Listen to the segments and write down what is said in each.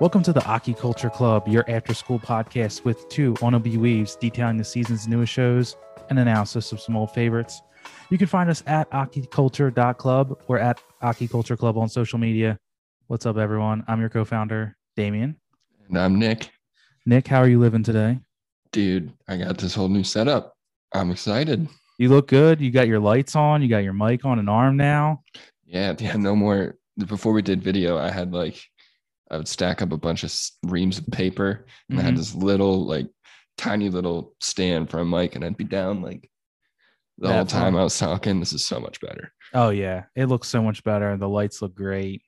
Welcome to the Aki Culture Club, your after school podcast with two wannabe weaves detailing the season's newest shows and analysis of some old favorites. You can find us at akiculture.club or at Aki Culture Club on social media. What's up, everyone? I'm your co founder, Damien. And I'm Nick. Nick, how are you living today? Dude, I got this whole new setup. I'm excited. You look good. You got your lights on, you got your mic on an arm now. Yeah, yeah, no more. Before we did video, I had like, I would stack up a bunch of reams of paper and I had Mhm. this little, like, tiny little stand for a mic, and I'd be down like the That whole time fun. I was talking. This is so much better. Oh, yeah. It looks so much better. The lights look great.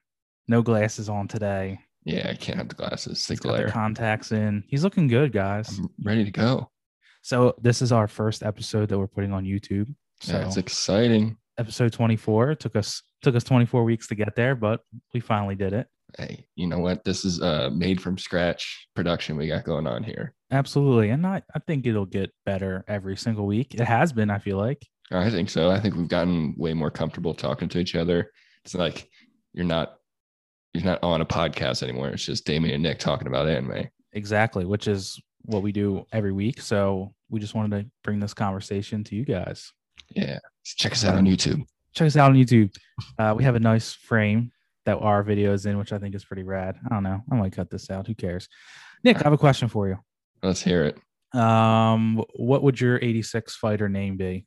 No glasses on today. Yeah, I can't have the glasses. They got the contacts in. He's looking good, guys. I'm ready to go. So this is our first episode that we're putting on YouTube. So Yeah, it's exciting. episode 24 It took us took us 24 weeks to get there, but we finally did it. Hey, you know what? This is uh made from scratch production we got going on here. Absolutely. And I, I think it'll get better every single week. It has been, I feel like. I think so. I think we've gotten way more comfortable talking to each other. It's like you're not you're not on a podcast anymore. It's just Damien and Nick talking about anime. Exactly, which is what we do every week. So we just wanted to bring this conversation to you guys. Yeah. Check us out on YouTube. Check us out on YouTube. Uh, we have a nice frame that our video is in, which I think is pretty rad. I don't know. I might cut this out. Who cares? Nick, I have a question for you. Let's hear it. Um, what would your 86 fighter name be?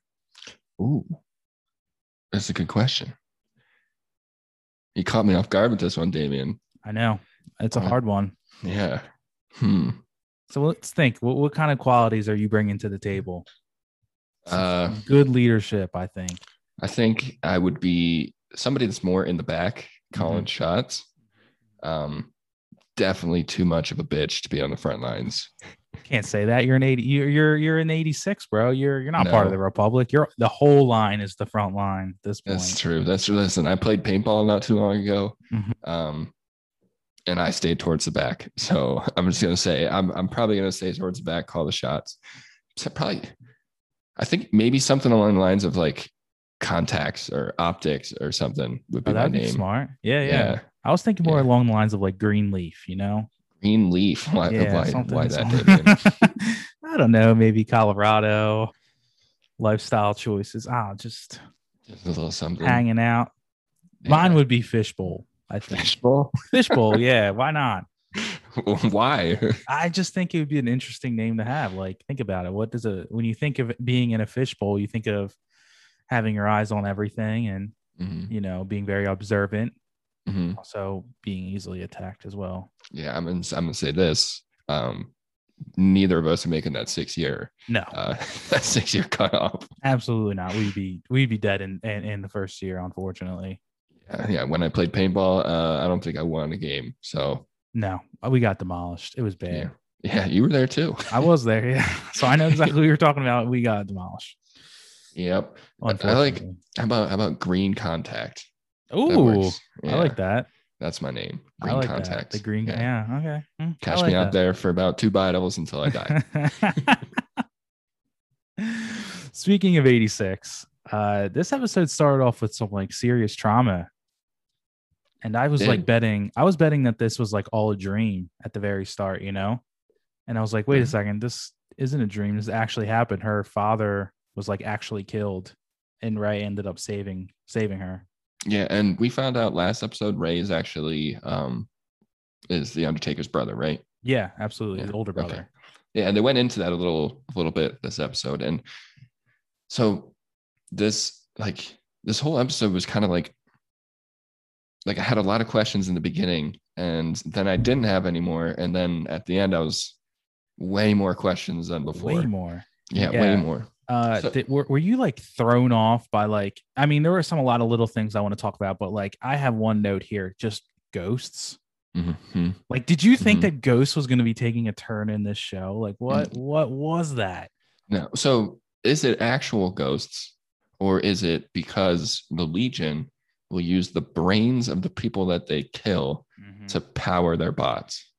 Ooh. That's a good question. You caught me off guard with this one, Damien. I know it's a Uh, hard one. Yeah. Hmm. So let's think. What, what kind of qualities are you bringing to the table? Some Uh, good leadership, I think. I think I would be somebody that's more in the back calling shots. Um, definitely too much of a bitch to be on the front lines. Can't say that. You're an 80. You're you're you're an 86, bro. You're you're not part of the Republic. You're the whole line is the front line. at This point. That's true. That's true. Listen, I played paintball not too long ago. Mhm. Um, and I stayed towards the back. So I'm just gonna say I'm I'm probably gonna stay towards the back, call the shots. So probably I think maybe something along the lines of like contacts or optics or something would be Oh, my that'd be name. smart. Yeah, yeah, Yeah. I was thinking more Yeah. along the lines of like green leaf. You know. Green leaf. Why, yeah. why, why that? I don't know. Maybe Colorado. Lifestyle choices. Ah, just Just a little something. hanging out. Mine would be fishbowl. I think fishbowl. fishbowl. yeah, why not? why? I just think it would be an interesting name to have. Like, think about it. What does a when you think of being in a fishbowl, you think of having your eyes on everything and Mhm, you know being very observant, mhm. also being easily attacked as well. Yeah, I'm gonna, I'm gonna say this. Um, neither of us are making that six year No, uh that six year cutoff. absolutely not. We'd be we'd be dead in, in in the first year, unfortunately. Yeah, yeah. When I played paintball, uh, I don't think I won a game. So No, we got demolished. It was bad. yeah, yeah, you were there too. I was there, yeah. So I know exactly what you're talking about. We got demolished. Yep. I like- How about how about green contact? That Ooh. I like that. That's my name. I Green like contact. that. The green. Yeah. Okay. Mm, I Catch like me out there for about two vitals until I die. Speaking of 86, uh, this episode started off with some like serious trauma. And I was like betting, I was betting that this was like all a dream at the very start, you know? And I was like, wait a Mhm. second, this isn't a dream. This actually happened. Her father was like actually killed, and Ray ended up saving saving her. yeah, and we found out last episode Ray is actually um is the Undertaker's brother, right? Yeah, absolutely. Yeah, His older okay. Yeah, and they went into that a little a little bit this episode. And so this like this whole episode was kind of like like I had a lot of questions in the beginning and then I didn't have any more. And then at the end I was way more questions than before. Way more. Yeah, Yeah. way more. Uh, So- did, were, were you like thrown off by like? I mean, there were some a lot of little things I want to talk about, but like I have one note here, just ghosts. Mhm. Like, did you think Mhm. that Ghost was going to be taking a turn in this show? Like, what? Mm. What was that? No. So is it actual ghosts or is it because the Legion will use the brains of the people that they kill Mm-hmm. to power their bots?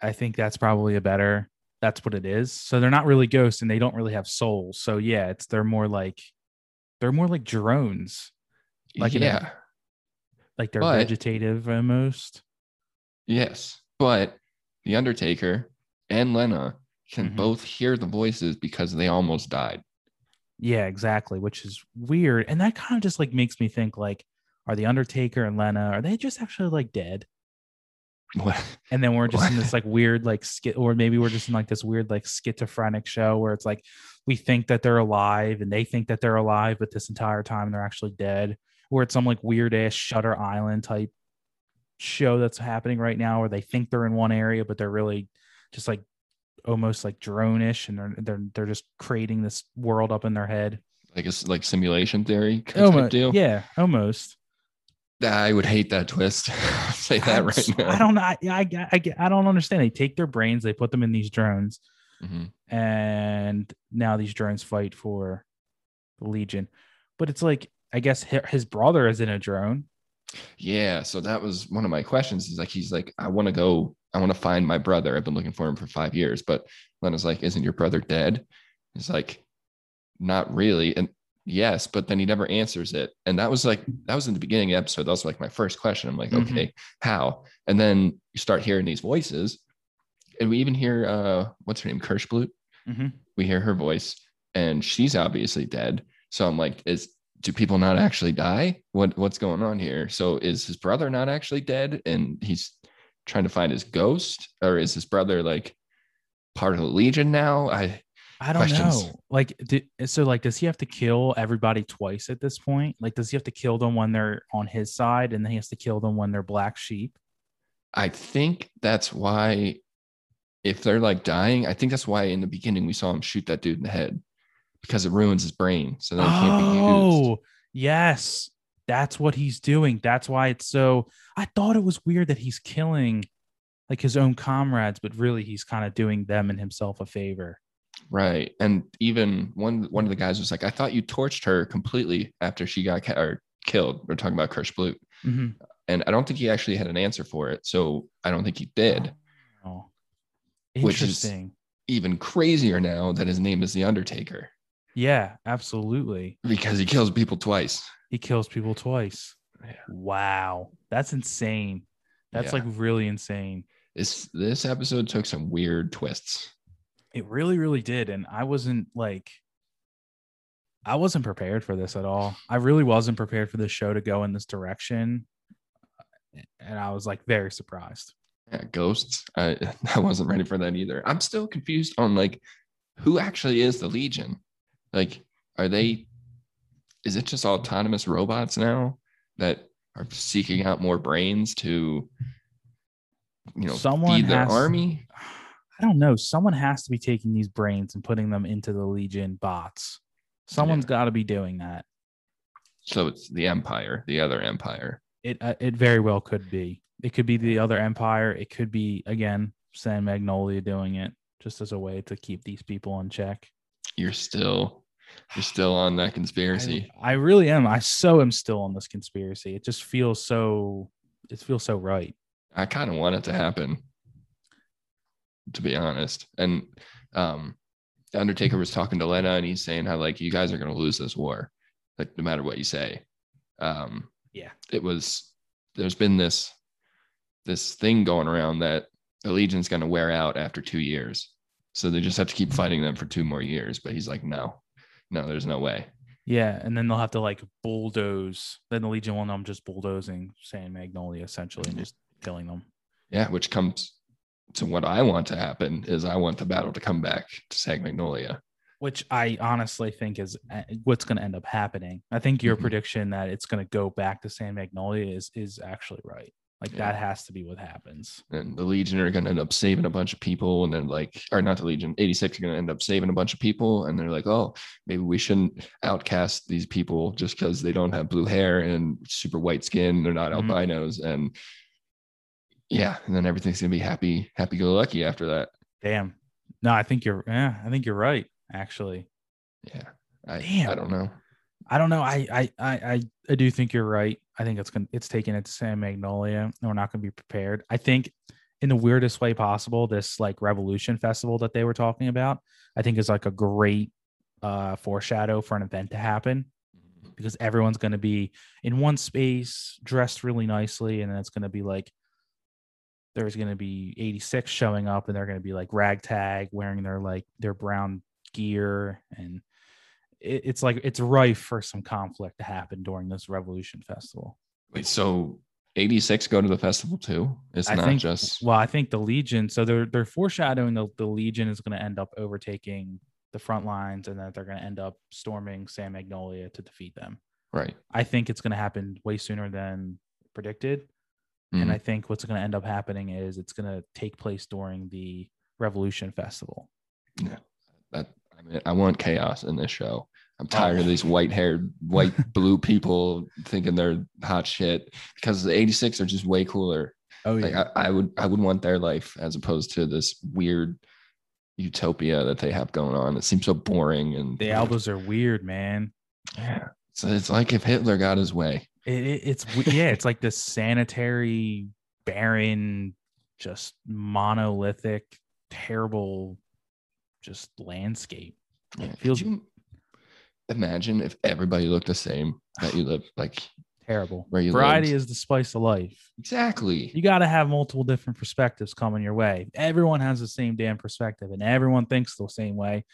I think that's probably a better. That's what it is. So they're not really ghosts, and they don't really have souls. So yeah, it's they're more like they're more like drones. Like in a- yeah. Like they're But- vegetative almost. Yes, but the Undertaker and Lena can Mhm. both hear the voices because they almost died. Yeah, exactly, which is weird. And that kind of just like makes me think like, are the Undertaker and Lena, are they just actually like dead? What? And then we're just in this like weird like skit, or maybe we're just in like this weird like schizophrenic show where it's like we think that they're alive and they think that they're alive, but this entire time they're actually dead. Or it's some like weird ass Shutter Island type show that's happening right now where they think they're in one area, but they're really just like almost like drone-ish and they're they're they're just creating this world up in their head. Like a s- like simulation theory Almost, deal. yeah, almost. I would hate that twist. Say that I, right now. I don't know. I, I, I, I don't understand. They take their brains, they put them in these drones, Mhm. and now these drones fight for the Legion. But it's like, I guess his brother is in a drone. Yeah, so that was one of my questions. He's like, he's like, I want to go, I want to find my brother. I've been looking for him for five years. But Lena's like, Isn't your brother dead? He's like, Not really. And yes, but then he never answers it. And that was like, that was in the beginning of the episode. That was like my first question. I'm like, Mhm. okay, how? And then you start hearing these voices. And we even hear uh what's her name? Kirschblut. Mhm. We hear her voice, and she's obviously dead. So I'm like, is do people not actually die? What what's going on here? So is his brother not actually dead and he's trying to find his ghost? Or is his brother like part of the Legion now? I I don't Questions. know. Like, did, so like, does he have to kill everybody twice at this point? Like, does he have to kill them when they're on his side, and then he has to kill them when they're black sheep? I think that's why if they're like dying, I think that's why in the beginning we saw him shoot that dude in the head because it ruins his brain. So then it can't be used. Oh, yes. That's what he's doing. That's why it's so. I thought it was weird that he's killing like his own comrades, but really he's kind of doing them and himself a favor. Right. And even one one of the guys was like, I thought you torched her completely after she got ca- or killed. We're talking about Kirschblut. Mhm. And I don't think he actually had an answer for it. So I don't think he did. Oh, Which is- interesting. Even crazier now that his name is The Undertaker yeah, absolutely. because he kills people twice. He kills people twice. Yeah. Wow, that's insane. That's Yeah. like really insane. This this episode took some weird twists. It really, really did. And I wasn't like, I wasn't prepared for this at all. I really wasn't prepared for the show to go in this direction. Eh, and I was like very surprised. Yeah, ghosts. I I wasn't ready for that either. I'm still confused on like who actually is the Legion. Like, are they? Is it just autonomous robots now that are seeking out more brains to, you know, Someone feed their has- army? I don't know. Someone has to be taking these brains and putting them into the Legion bots. Someone's got to be doing that. So it's the Empire, the other Empire. It uh, it very well could be. It could be the other empire. It could be again San Magnolia doing it just as a way to keep these people in check. You're still, you're still on that conspiracy. I, I really am. I so am still on this conspiracy. It just feels so. It feels so right. I kind of want it to happen, to be honest. And um, the Undertaker was talking to Lena, and he's saying how like you guys are going to lose this war, like no matter what you say. Um, Yeah. it was. There's been this this thing going around that the Legion's going to wear out after two years, so they just have to keep fighting them for two more years. But he's like, no, no, there's no way. Yeah, and then they'll have to like bulldoze. Then the Legion will know I'm just bulldozing San Magnolia essentially and just killing them. Yeah, which comes to what I want to happen is I want the battle to come back to San Magnolia. which I honestly think is uh, what's going to end up happening. I think your Mhm. prediction that it's going to go back to San Magnolia is is actually right. Like Yeah. that has to be what happens. and the Legion are going to end up saving a bunch of people, and then like, or not the Legion, 86 are going to end up saving a bunch of people, and they're like, oh, maybe we shouldn't outcast these people just because they don't have blue hair and super white skin, they're not Mhm. albinos, and yeah, and then everything's going to be happy, happy go lucky after that. Damn. No, I think you're. Yeah, I think you're right. Actually, Yeah, I, I don't know. I don't know. I I I I, do think you're right. I think it's going. to It's taking it to San Magnolia, and we're not going to be prepared. I think in the weirdest way possible, this like Revolution Festival that they were talking about, I think is like a great uh foreshadow for an event to happen. because everyone's going to be in one space dressed really nicely and then it's going to be like there's going to be 86 showing up and they're going to be like ragtag wearing their like their brown gear and it, it's like it's rife for some conflict to happen during this revolution festival Wait, so 86 go to the festival too? It's I not think just well i think the legion so they're they're foreshadowing the, the legion is going to end up overtaking the front lines and that they're going to end up storming san magnolia to defeat them right. i think it's going to happen way sooner than predicted and Mhm. i think what's going to end up happening is it's going to take place during the revolution festival that I mean, I want chaos in this show. I'm Oh. tired of these white haired, white blue people thinking they're hot shit because the 86 are just way cooler. oh Like I, I would I would want their life as opposed to this weird utopia that they have going on. It seems so boring and the albums are weird man Yeah. So it's like if Hitler got his way. It, it, it's yeah, it's like this sanitary, barren, just monolithic, terrible, just landscape. Yeah. It Could feels you imagine if everybody looked the same that you live like terrible. Where you Variety lived. is the spice of life. exactly. You got to have multiple different perspectives coming your way. Everyone has the same damn perspective, and everyone thinks the same way.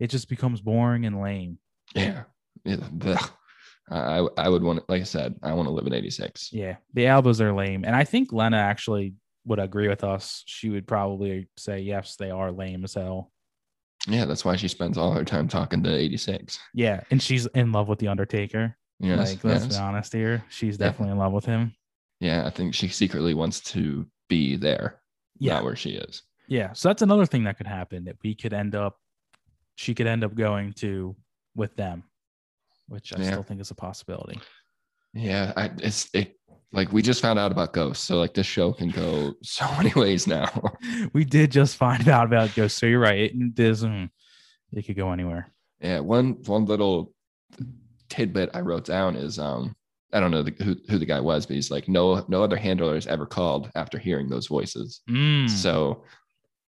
It just becomes boring and lame. Yeah. yeah. I I- would want like I said, I want to live in 86. Yeah, the albums are lame, and I think Lena actually would agree with us. She would probably say yes, they are lame as hell. Yeah, that's why she spends all her time talking to 86. Yeah, and she's in love with the Undertaker. Yes. like, let's yes. be honest here. She's definitely in love with him. Yeah, I think she secretly wants to be there, Yeah. not where she is. Yeah. So that's another thing that could happen that we could end up, she could end up going to with them, which I Yeah. still think is a possibility. Yeah, I, it's it like we just found out about ghosts, so like this show can go so many ways now. we did just find out about ghosts, So you're right. It, this, mm, it could go anywhere. yeah, one one little tidbit I wrote down is um I don't know the, who who the guy was, but he's like no no other handler has ever called after hearing those voices. Mm. So,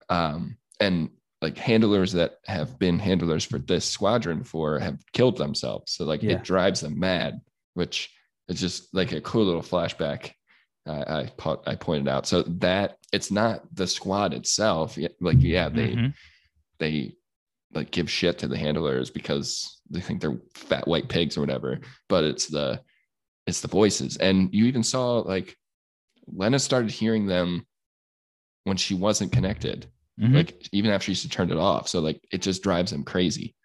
um, and like handlers that have been handlers for this squadron before have killed themselves. So like Yeah. it drives them mad, which is just like a cool little flashback. I I, I pointed out. So that it's not the squad itself. Yeah, Like yeah, they Mhm. they like give shit to the handlers because they think they're fat white pigs or whatever. But it's the it's the voices, and you even saw like Lena started hearing them when she wasn't connected Mhm. like even after she turned it off so like it just drives them crazy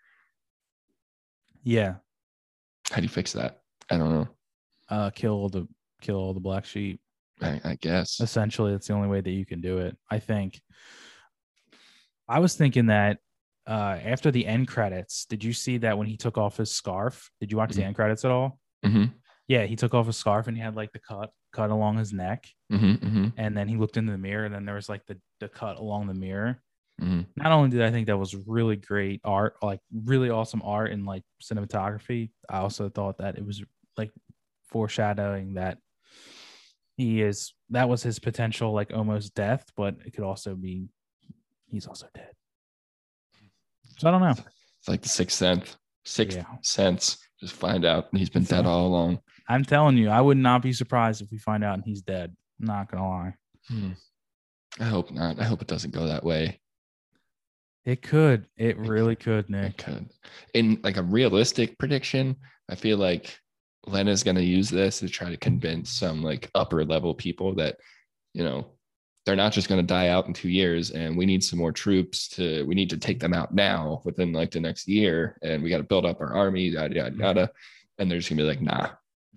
yeah. how do you fix that i don't know Uh, kill all the kill all the black sheep. i, I guess essentially it's the only way that you can do it i think i was thinking that uh after the end credits did you see that when he took off his scarf did you watch the Mhm. end credits at all hmm yeah he took off his scarf and he had like the cut cut along his neck. Hmm hmm and then he looked into the mirror and then there was like the, the cut along the mirror. Hmm not only did i think that was really great art like really awesome art and like cinematography i also thought that it was like foreshadowing that he is that was his potential like almost death but it could also be he's also dead. So i don't know. It's like the sixth sense sixth Yeah. sense. Just find out he's been dead all along i'm telling you i would not be surprised if we find out and he's dead. I'm not gonna lie. Hmm. i hope not. I hope it doesn't go that way. It could. It It really could. it nick. could. In like a realistic prediction i feel like lena's going to use this to try to convince some like upper level people that you know they're not just going to die out in two years and we need some more troops to we need to take them out now within like the next year and we got to build up our army yada yada yada. And they're just gonna be like nah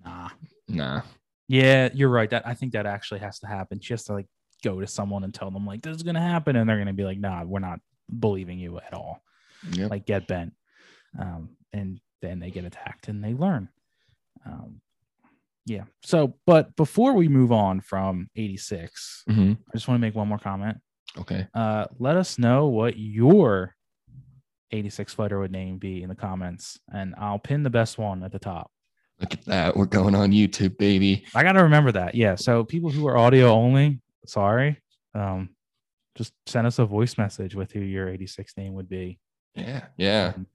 nah nah Yeah, you're right. That I think that actually has to happen. She has to like go to someone and tell them like this is gonna happen, and they're gonna be like, "Nah, we're not believing you at all." yep. Like get bent, um, and then they get attacked and they learn. Um, yeah. So, but before we move on from 86, Mhm. I just want to make one more comment. okay Uh, let us know what your 86 fighter would name be in the comments, and I'll pin the best one at the top. Look at that we're going on youtube baby I got to remember that. Yeah. So people who are audio only, sorry, um, just send us a voice message with who your 86 name would be. yeah yeah Um,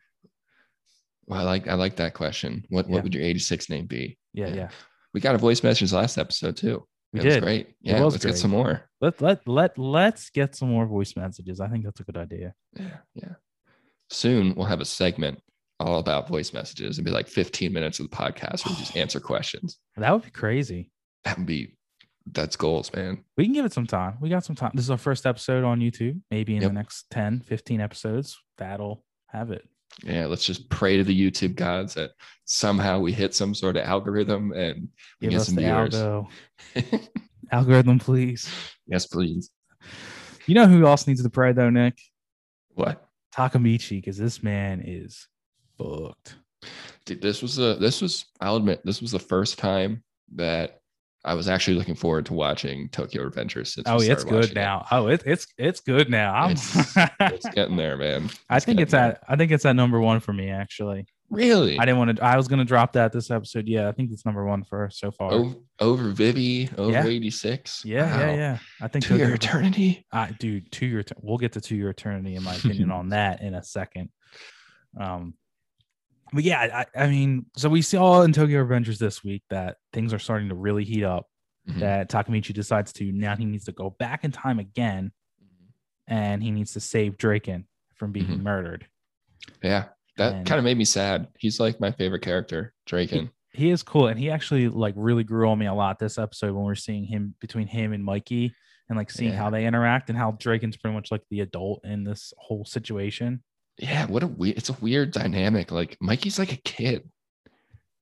well i like i like that question what Yeah. what would your 86 name be Yeah. Yeah. Yeah. we got a voice message last episode too We it was did. great. Yeah, let's great. get some more. Let let let let's get some more voice messages. I think that's a good idea. Yeah, yeah. Soon we'll have a segment all about voice messages. It'd be like 15 minutes of the podcast where we just answer questions. That would be crazy. That would be that's goals, man. We can give it some time. We got some time. This is our first episode on YouTube. Maybe in Yep. the next 10, 15 episodes, that'll have it. Yeah, let's just pray to the YouTube gods that somehow we hit some sort of algorithm and we Give get some viewers. algo. Algorithm, please. yes, please. You know who else needs to pray though, Nick? What? Takamichi, because this man is booked. Dude, this was a this was I'll admit this was the first time that I was actually looking forward to watching Tokyo Revengers since Oh, it's good it. now. Oh, it, it's it's good now. I'm, It's- It's getting there, man. I think it's there. at I think it's at number one for me actually. really I didn't want to. I was gonna drop that this episode. Yeah, I think it's number one for so far. over, over Vivi over Yeah. 86. yeah, yeah, Wow. yeah. I think To your eternity. I dude, to your we'll get to to your eternity in my opinion on that in a second. Um, but yeah, I, I mean, so we saw in Tokyo Revengers this week that things are starting to really heat up. Mhm. That Takamichi decides to now he needs to go back in time again, and he needs to save Draken from being Mhm. murdered. Yeah. That And- kind of made me sad. He's like my favorite character, Draken. He is cool, and he actually like really grew on me a lot this episode when we're seeing him between him and Mikey, and like seeing Yeah. how they interact and how Draken's pretty much like the adult in this whole situation. Yeah, what a weird it's a weird dynamic. Like Mikey's like a kid.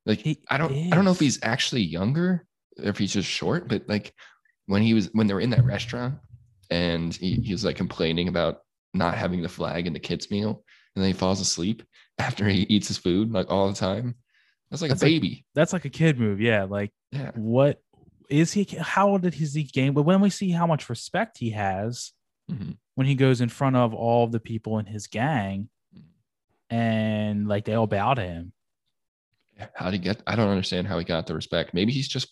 Like He I don't I don't know if he's actually younger or if he's just short, but like when he was when they were in that restaurant and he, he was like complaining about not having the flag in the kids' meal, and then he falls asleep after he eats his food like all the time. That's like That's a like- baby. That's like a kid move, yeah. Like yeah. what is he how old did he gain but when we see how much respect he has Mhm. When he goes in front of all the people in his gang and like they all bow to him How did he get I don't understand how he got the respect. Maybe he's just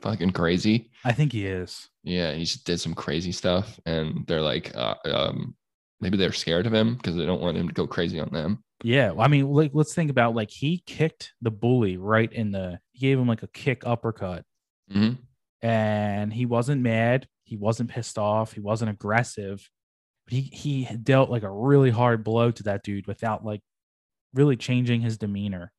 fucking crazy. i think he is Yeah, he just did some crazy stuff, and they're like, uh, um, maybe they're scared of him because they don't want him to go crazy on them. yeah i mean like let's think about like he kicked the bully right in the he gave him like a kick uppercut Mhm. and he wasn't mad he wasn't pissed off he wasn't aggressive but he he dealt like a really hard blow to that dude without like really changing his demeanor.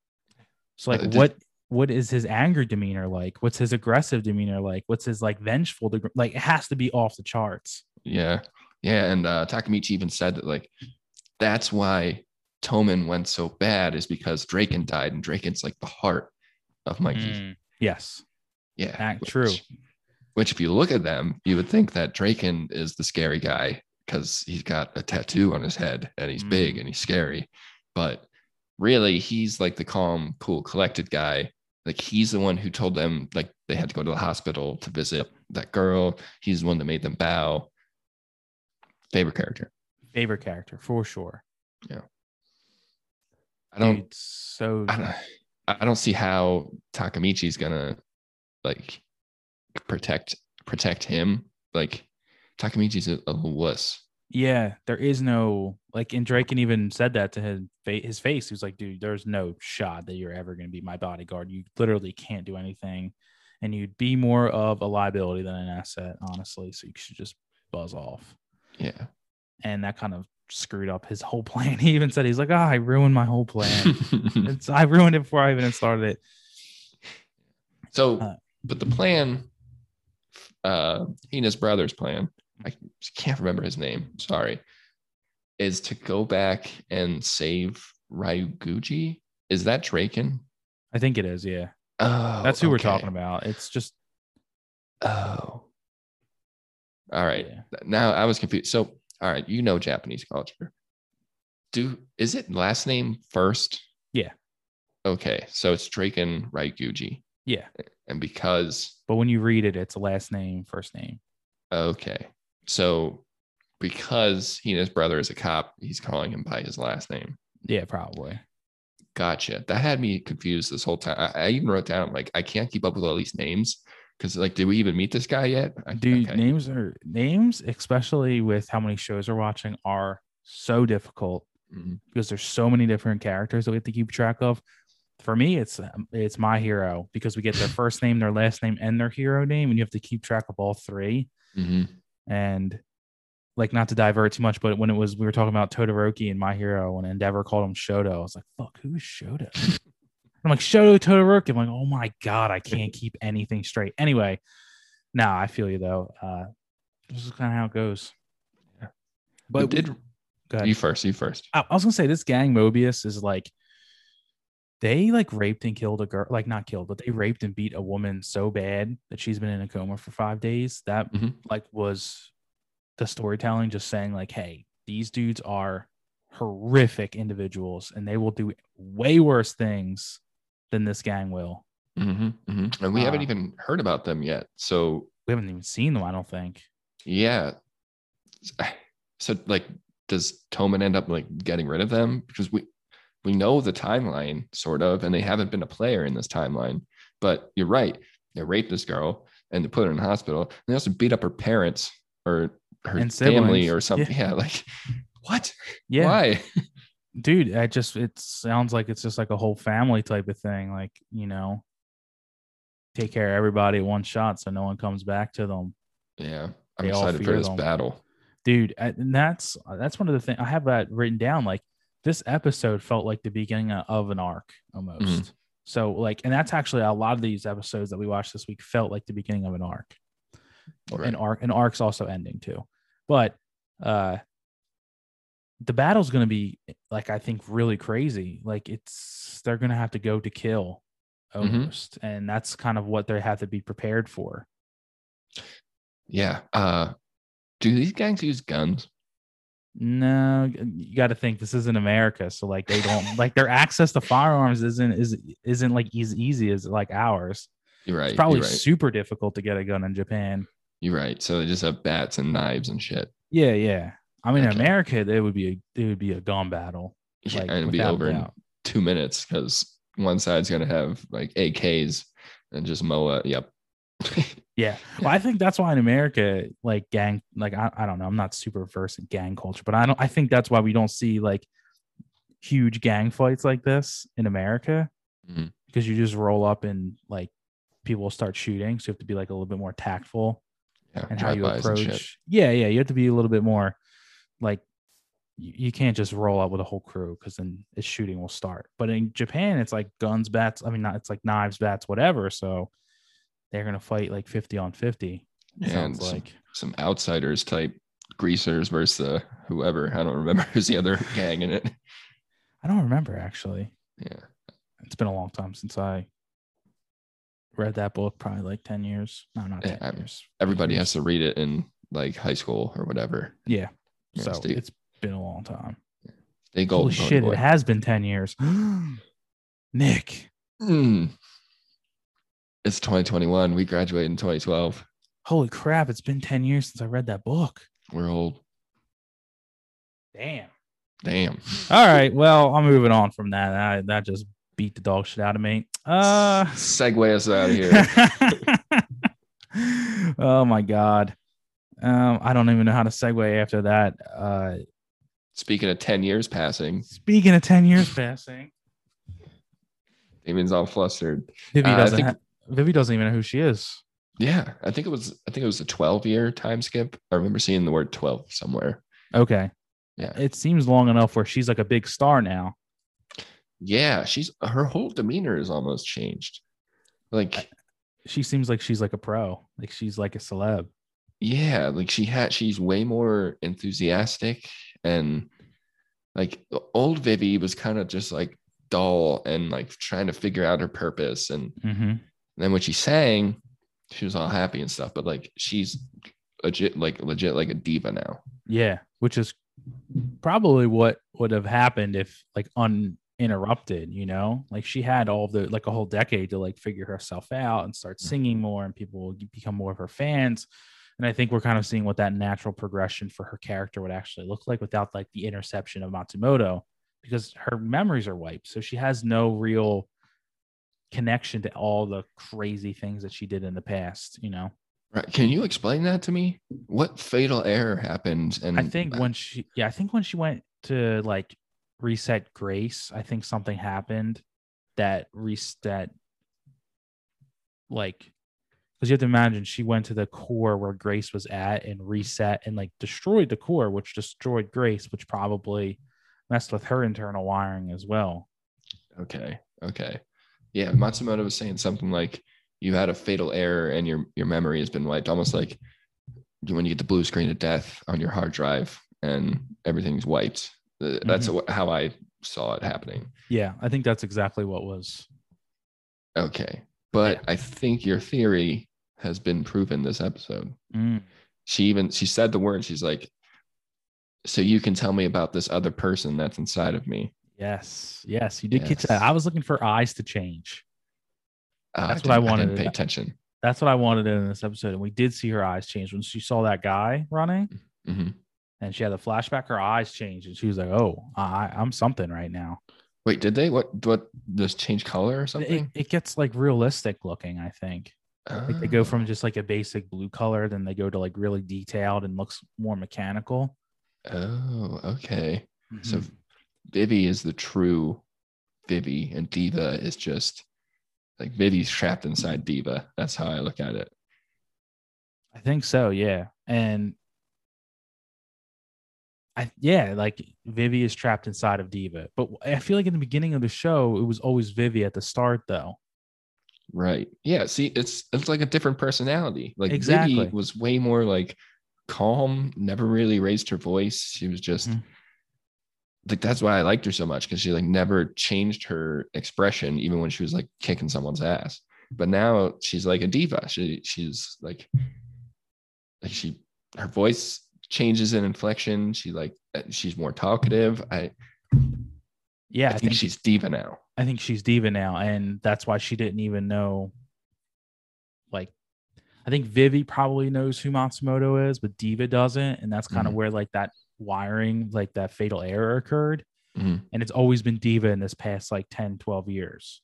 So like Uh, what what is his anger demeanor like? What's his aggressive demeanor like? What's his like vengeful like it has to be off the charts. Yeah, yeah, and uh, Takamichi even said that like that's why Toman went so bad is because Draken died, and Draken's like the heart of Mikey. Mm, yes. Yeah, Act- which- true. Which, if you look at them, you would think that Draken is the scary guy because he's got a tattoo on his head and he's big Mm. and he's scary. But really, he's like the calm, cool, collected guy. Like he's the one who told them like they had to go to the hospital to visit that girl. He's the one that made them bow. Favorite character. favorite character for sure Yeah. I don't. Dude, so I don't. I don't see how Takamichi's gonna like protect protect him. Like Takamichi's a, a wuss. Yeah, there is no like, and Draken even said that to his his face. He was like, "Dude, there's no shot that you're ever going to be my bodyguard. You literally can't do anything, and you'd be more of a liability than an asset, honestly. So you should just buzz off." Yeah. And that kind of screwed up his whole plan. He even said, "He's like, oh, I ruined my whole plan. it's I ruined it before I even started it." so, Uh, but the plan, uh, Hina's brother's plan, I can't remember his name. Sorry, is to go back and save Ryuguji. Is that Draken? I think it is. Yeah, Oh, that's who we're talking about. It's just Oh. All right. yeah. Now I was confused. So, all right, you know Japanese culture. Do is it last name first? Yeah. Okay, so it's Draken Ryuguji, yeah. and because But when you read it, it's a last name, first name. okay, so because he and his brother is a cop, he's calling him by his last name. Yeah, probably. Gotcha. That had me confused this whole time. I, I even wrote down like I can't keep up with all these names because like, did we even meet this guy yet? I- Dude, okay. names are names, especially with how many shows we're watching, are so difficult Mhm. because there's so many different characters that we have to keep track of. for me, it's it's my hero because we get their first name, their last name, and their hero name, and you have to keep track of all 3 hmm And like, not to divert too much, but when it was we were talking about Todoroki and My Hero, and Endeavor called him Shoto, I was like, "Fuck, who is Shoto?" I'm like, "Shoto Todoroki." I'm like, "Oh my god, I can't keep anything straight." Anyway, nah, I feel you though. Uh, this is kind of how it goes. But But did go ahead. you first? You first. I, I was gonna say this gang Mobius is like they like raped and killed a girl, like not killed, but they raped and beat a woman so bad that she's been in a coma for five days. That Mhm. like was the storytelling, just saying like, hey, these dudes are horrific individuals and they will do way worse things than this gang will. hmm hmm And we haven't Uh, even heard about them yet. So We haven't even seen them, I don't think. yeah. So like, does Toman end up like getting rid of them? Because we we know the timeline sort of, and they haven't been a player in this timeline. But you're right. They raped this girl and they put her in the hospital. And they also beat up her parents or her And family siblings. or something. Yeah. like what? Yeah. Why? dude i just it sounds like it's just like a whole family type of thing like you know take care of everybody at one shot so no one comes back to them Yeah. I'm They excited for this them. battle. dude I- and that's that's one of the things i have that written down like this episode felt like the beginning of an arc almost Mhm. so like and that's actually a lot of these episodes that we watched this week felt like the beginning of an arc Or an arc an arc's also ending too but uh the battle's going to be like i think really crazy like it's they're going to have to go to kill Mhm. almost and that's kind of what they have to be prepared for Yeah. Uh do these gangs use guns? No you got to think this isn't america so like they don't like their access to firearms isn't is isn't like as easy as like ours You're right. it's probably right. super difficult to get a gun in japan You're right. So they just have bats and knives and shit. yeah yeah i mean in Okay. america it would be a it would be a gun battle Yeah, like, and it'll be over in two minutes because one side's gonna have like AKs and just moa. Yep. Yeah. Well, I think that's why in America, like gang, like I, I don't know, I'm not super versed in gang culture, but I don't I think that's why we don't see like huge gang fights like this in America Mhm. because you just roll up and like people will start shooting. So you have to be like a little bit more tactful Yeah. and how you drive-bys and shit. approach. Yeah, yeah. You have to be a little bit more like you, you can't just roll out with a whole crew because then the shooting will start. But in Japan, it's like guns, bats. I mean, not it's like knives, bats, whatever. So they're gonna fight like 50 on 50. Yeah, and some- like Some outsiders type greasers versus the whoever. I don't remember who's the other gang in it. I don't remember actually. Yeah. It's been a long time since I read that book, probably like 10 years. No, not 10 Yeah, years. Everybody years. has to read it in like high school or whatever. Yeah. Yeah, so it's been a long time. They Holy golden shit, boy. it has been 10 years. Nick, Mm. It's 2021. We graduated in 2012. holy crap, it's been 10 years since I read that book. We're old. Damn. Damn. All right. Well, I'm moving on from that. I, that just beat the dog shit out of me. Uh Segue us out of here. oh my god. Um, I don't even know how to segue after that. Uh Speaking of 10 years passing, speaking of 10 years passing, Damien's all flustered. Vivi Uh, I doesn't think- ha- Vivi doesn't even know who she is. Yeah, I think it was I think it was a 12 year time skip. I remember seeing the word 12 somewhere. Okay. Yeah. It seems long enough where she's like a big star now. Yeah, she's her whole demeanor is almost changed. Like She seems like she's like a pro. Like she's like a celeb. yeah, like she had she's way more enthusiastic and like old Vivi was kind of just like dull and like trying to figure out her purpose and Mm-hmm. Then when she sang, she was all happy and stuff, but like she's legit like legit like a diva now. Yeah, which is probably what would have happened if like uninterrupted, you know? Like she had all the like a whole decade to like figure herself out and start singing more and people will become more of her fans. And I think we're kind of seeing what that natural progression for her character would actually look like without like the interception of Matsumoto because her memories are wiped. So she has no real connection to all the crazy things that she did in the past, you know? Right. Can you explain that to me? What fatal error happened? And I think when she, yeah, I think when she went to like reset Grace, I think something happened that reset like because you have to imagine she went to the core where Grace was at and reset and like destroyed the core, which destroyed Grace, which probably messed with her internal wiring as well. Okay. Okay. Yeah. Matsumoto was saying something like you had a fatal error and your your memory has been wiped, almost like when you get the blue screen of death on your hard drive and everything's wiped. Uh, That's Mhm. how I saw it happening. Yeah, I think that's exactly what was. Okay. But I think your theory has been proven this episode. Mm, She even she said the word, she's like, so you can tell me about this other person that's inside of me. Yes, yes, you did catch that. I was looking for eyes to change. Uh, That's what I didn't- wanted didn't to- pay attention. That's what I wanted in this episode, and we did see her eyes change when she saw that guy running, hmm and she had a flashback. Her eyes changed, and she was like, "Oh, I, I'm something right now." Wait, did they? What? What? Just change color or something? it gets like realistic looking. I think like they go from just like a basic blue color, then they go to like really detailed and looks more mechanical. Oh, okay. So Mhm. Vivi is the true Vivi, and Diva is just like Vivi's trapped inside Diva. That's how I look at it. I think so, yeah. And I yeah, like Vivi is trapped inside of Diva. But I feel like in the beginning of the show, it was always Vivi at the start though. Right. Yeah. See, it's it's like a different personality. Like Exactly. Vivi was way more like calm, never really raised her voice. She was just Mhm. Like that's why I liked her so much because she like never changed her expression even when she was like kicking someone's ass. But now she's like a diva. She she's like like she her voice changes in inflection. She like uh, she's more talkative. I, Yeah, I, think, she's diva now. I think she's Diva now, and that's why she didn't even know. Like, I think Vivi probably knows who Matsumoto is, but Diva doesn't, and that's kind of Mhm. where like that wiring, like that fatal error occurred. Mhm. And it's always been Diva in this past like 10, 12 years.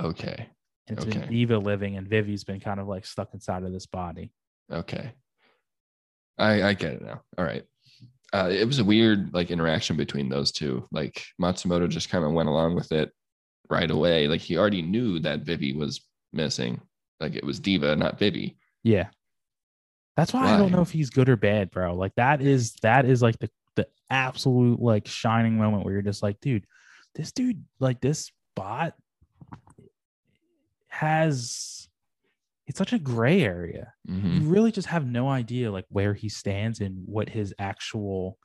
Okay. And it's Okay. been Diva living, and Vivi's been kind of like stuck inside of this body. Okay. I I get it now. All right. Uh, it was a weird like interaction between those two. Like Matsumoto just kind of went along with it right away. Like he already knew that Vivi was missing. Like it was Diva, not Vivi. Yeah. That's why I don't know if he's good or bad, bro. Like that is that is like the the absolute like shining moment where you're just like, dude, this dude, like this bot has it's such a gray area. Mhm. You really just have no idea like where he stands and what his actual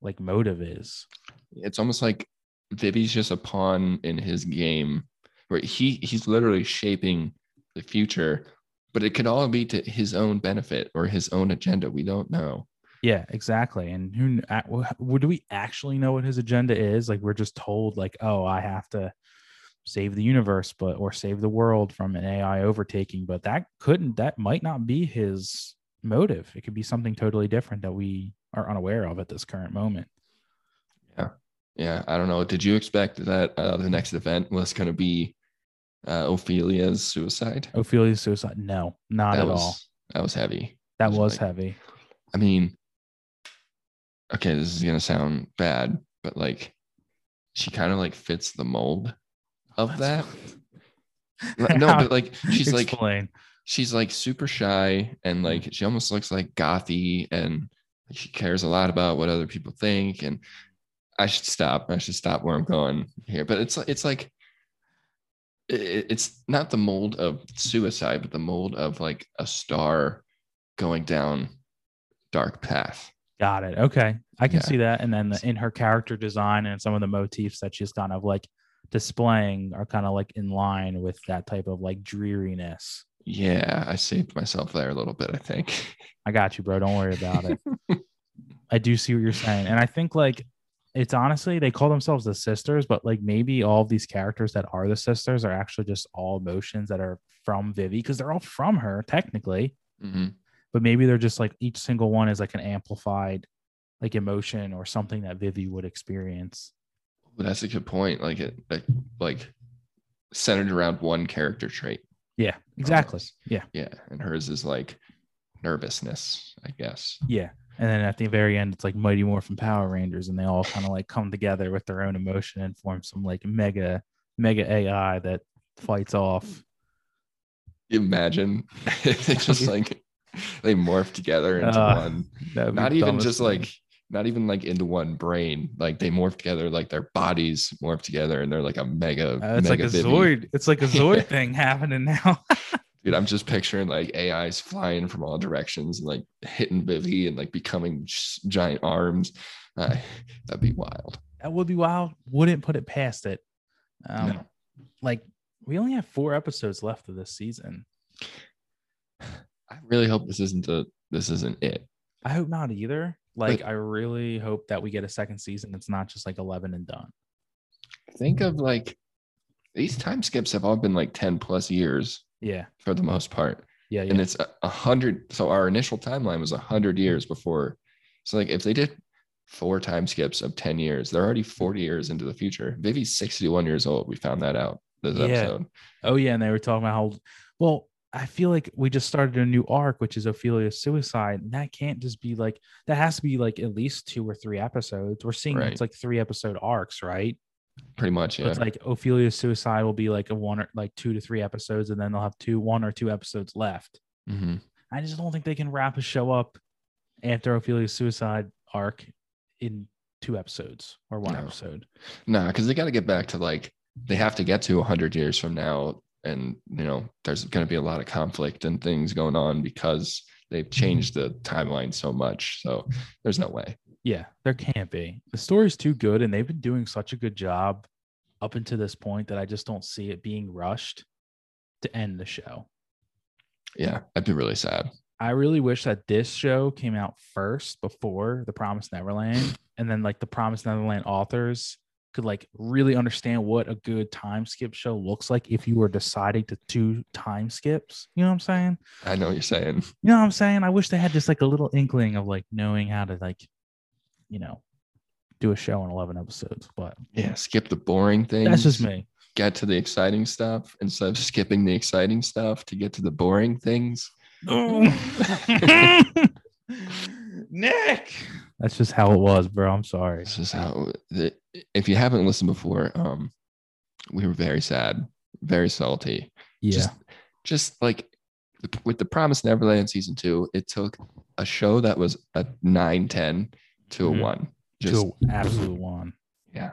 like motive is. It's almost like Vivi's just a pawn in his game where he he's literally shaping the future, but it could all be to his own benefit or his own agenda. We don't know. Yeah, exactly. And who kn- a- wh- wh- do we actually know what his agenda is? Like we're just told, like, oh, I have to save the universe, but or save the world from an AI overtaking. But that couldn't, that might not be his motive. It could be something totally different that we are unaware of at this current moment. Yeah, yeah, I don't know. Did you expect that uh, the next event was going to be uh, Ophelia's suicide? Ophelia's suicide? No, not that at was all. that was heavy. That was was like- heavy. I mean, okay, this is gonna sound bad, but like, she kind of like fits the mold of that. No, but like, she's like, she's like super shy and like she almost looks like gothy and she cares a lot about what other people think and i should stop i should stop where i'm going here but it's it's like it's not the mold of suicide but the mold of like a star going down dark path Got it. Okay. I can Yeah. see that. And then the, in her character design and some of the motifs that she's kind of like displaying are kind of like in line with that type of like dreariness. yeah i saved myself there a little bit i think I got you, bro. Don't worry about it. I do see what you're saying. And I think like it's honestly, they call themselves the sisters, but like maybe all of these characters that are the sisters are actually just all emotions that are from Vivi because they're all from her technically. Mhm. but maybe they're just like each single one is like an amplified like emotion or something that Vivi would experience. That's a good point like it like, like centered around one character trait Yeah, exactly. Almost. Yeah, Yeah, and hers is like nervousness, I guess. yeah. And then at the very end, it's like Mighty Morphin Power Rangers, and they all kind of like come together with their own emotion and form some like mega mega AI that fights off. Imagine they just like they morph together into Uh, one. Not even just thing. like not even like into one brain. Like they morph together, like their bodies morph together, and they're like a mega. Uh, it's like a. Zoid. It's like a Zoid thing happening now. Dude, I'm just picturing like AIs flying from all directions and like hitting Vivy and like becoming giant arms. Uh, that'd be wild. that would be wild. Wouldn't put it past it. Um, No. Like we only have four episodes left of this season. I really hope this isn't the this isn't it. I hope not either. Like But- I really hope that we get a second season. It's not just like eleven and done. Think of like these time skips have all been like 10 plus years Yeah, for the most part. yeah, yeah. And it's a, hundred. So our initial timeline was a hundred mm-hmm. years before. So like if they did four time skips of 10 years, they're already mm-hmm. 40 years into the future. Vivy's 61 years old. We found that out this Yeah. episode. Oh yeah, and they were talking about how well I feel like we just started a new arc, which is Ophelia's suicide, and that can't just be like that has to be like at least two or three episodes. We're seeing Right. it's like three episode arcs, right? Pretty much, yeah. It's like Ophelia's suicide will be like a one or like two to three episodes, and then they'll have two, one or two episodes left. Mhm. I just don't think they can wrap a show up after Ophelia's suicide arc in two episodes or one No. episode. Nah, because they got to get back to like they have to get to 100 years from now, and you know there's going to be a lot of conflict and things going on because they've changed the timeline so much. So there's no way. Yeah, there can't be. The story's too good, and they've been doing such a good job up until this point that I just don't see it being rushed to end the show. Yeah, I'd be really sad. I really wish that this show came out first before The Promised Neverland, and then like the Promised Neverland authors could like really understand what a good time skip show looks like if you were deciding to do time skips. You know what I'm saying? I know what you're saying. You know what I'm saying? I wish they had just like a little inkling of like knowing how to like, you know, do a show in 11 episodes. But Yeah, skip the boring things. that's just me. Get to the exciting stuff instead of skipping the exciting stuff to get to the boring things. Nick. That's just how it was, bro. I'm sorry. This is how. The, if you haven't listened before, um, we were very sad, very salty. Yeah. Just, just like the- with the Promised Neverland season two, it took a show that was a 9, 10 to Mhm. a one. Just to absolute one. yeah,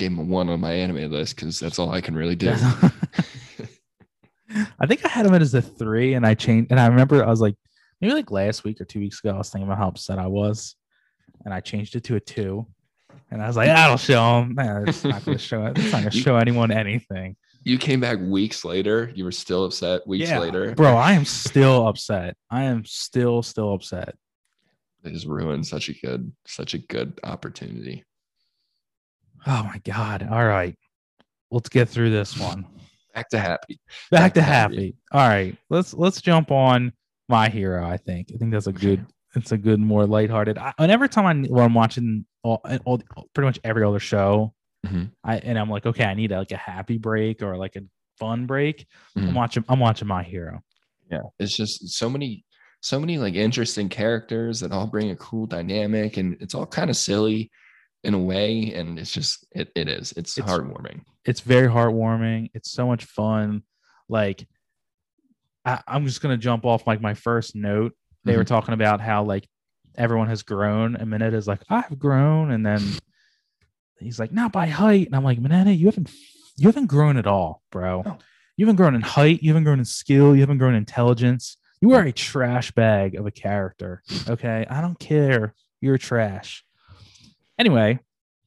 a one on my anime list because that's all I can really do. I think I had him as a three, and I changed. And I remember I was like, maybe like last week or two weeks ago, I was thinking about how upset I was, and I changed it to a two. And I was like, that'll show him. Man, it's not going to show it. It's not going to You- show anyone anything. You came back weeks later. You were still upset weeks Yeah, later. Bro, I am still upset. I am still, still upset. They just ruined such a good, such a good opportunity. Oh my God. All right. Let's get through this one. Back to happy. Back to happy. happy. All right. Let's let's jump on my hero. I think. I think that's a good. It's a good, more lighthearted. I, and every time I when I'm watching all, all pretty much every other show, Mhm. I and I'm like, okay, I need a, like a happy break or like a fun break. I'm Mhm. watching. I'm watching my hero. Yeah, it's just so many, so many like interesting characters that all bring a cool dynamic, and it's all kind of silly in a way, and it's just it, it is. It's, It's- heartwarming. It's very heartwarming. It's so much fun. Like, I, I'm just gonna jump off like my first note. They were mm-hmm. talking about how like everyone has grown, and Mineta is like, I've grown, and then he's like, not by height, and I'm like, Mineta, you haven't you haven't grown at all, bro. No. You haven't grown in height. You haven't grown in skill. You haven't grown in intelligence. You are a trash bag of a character. Okay, I don't care. You're trash. Anyway,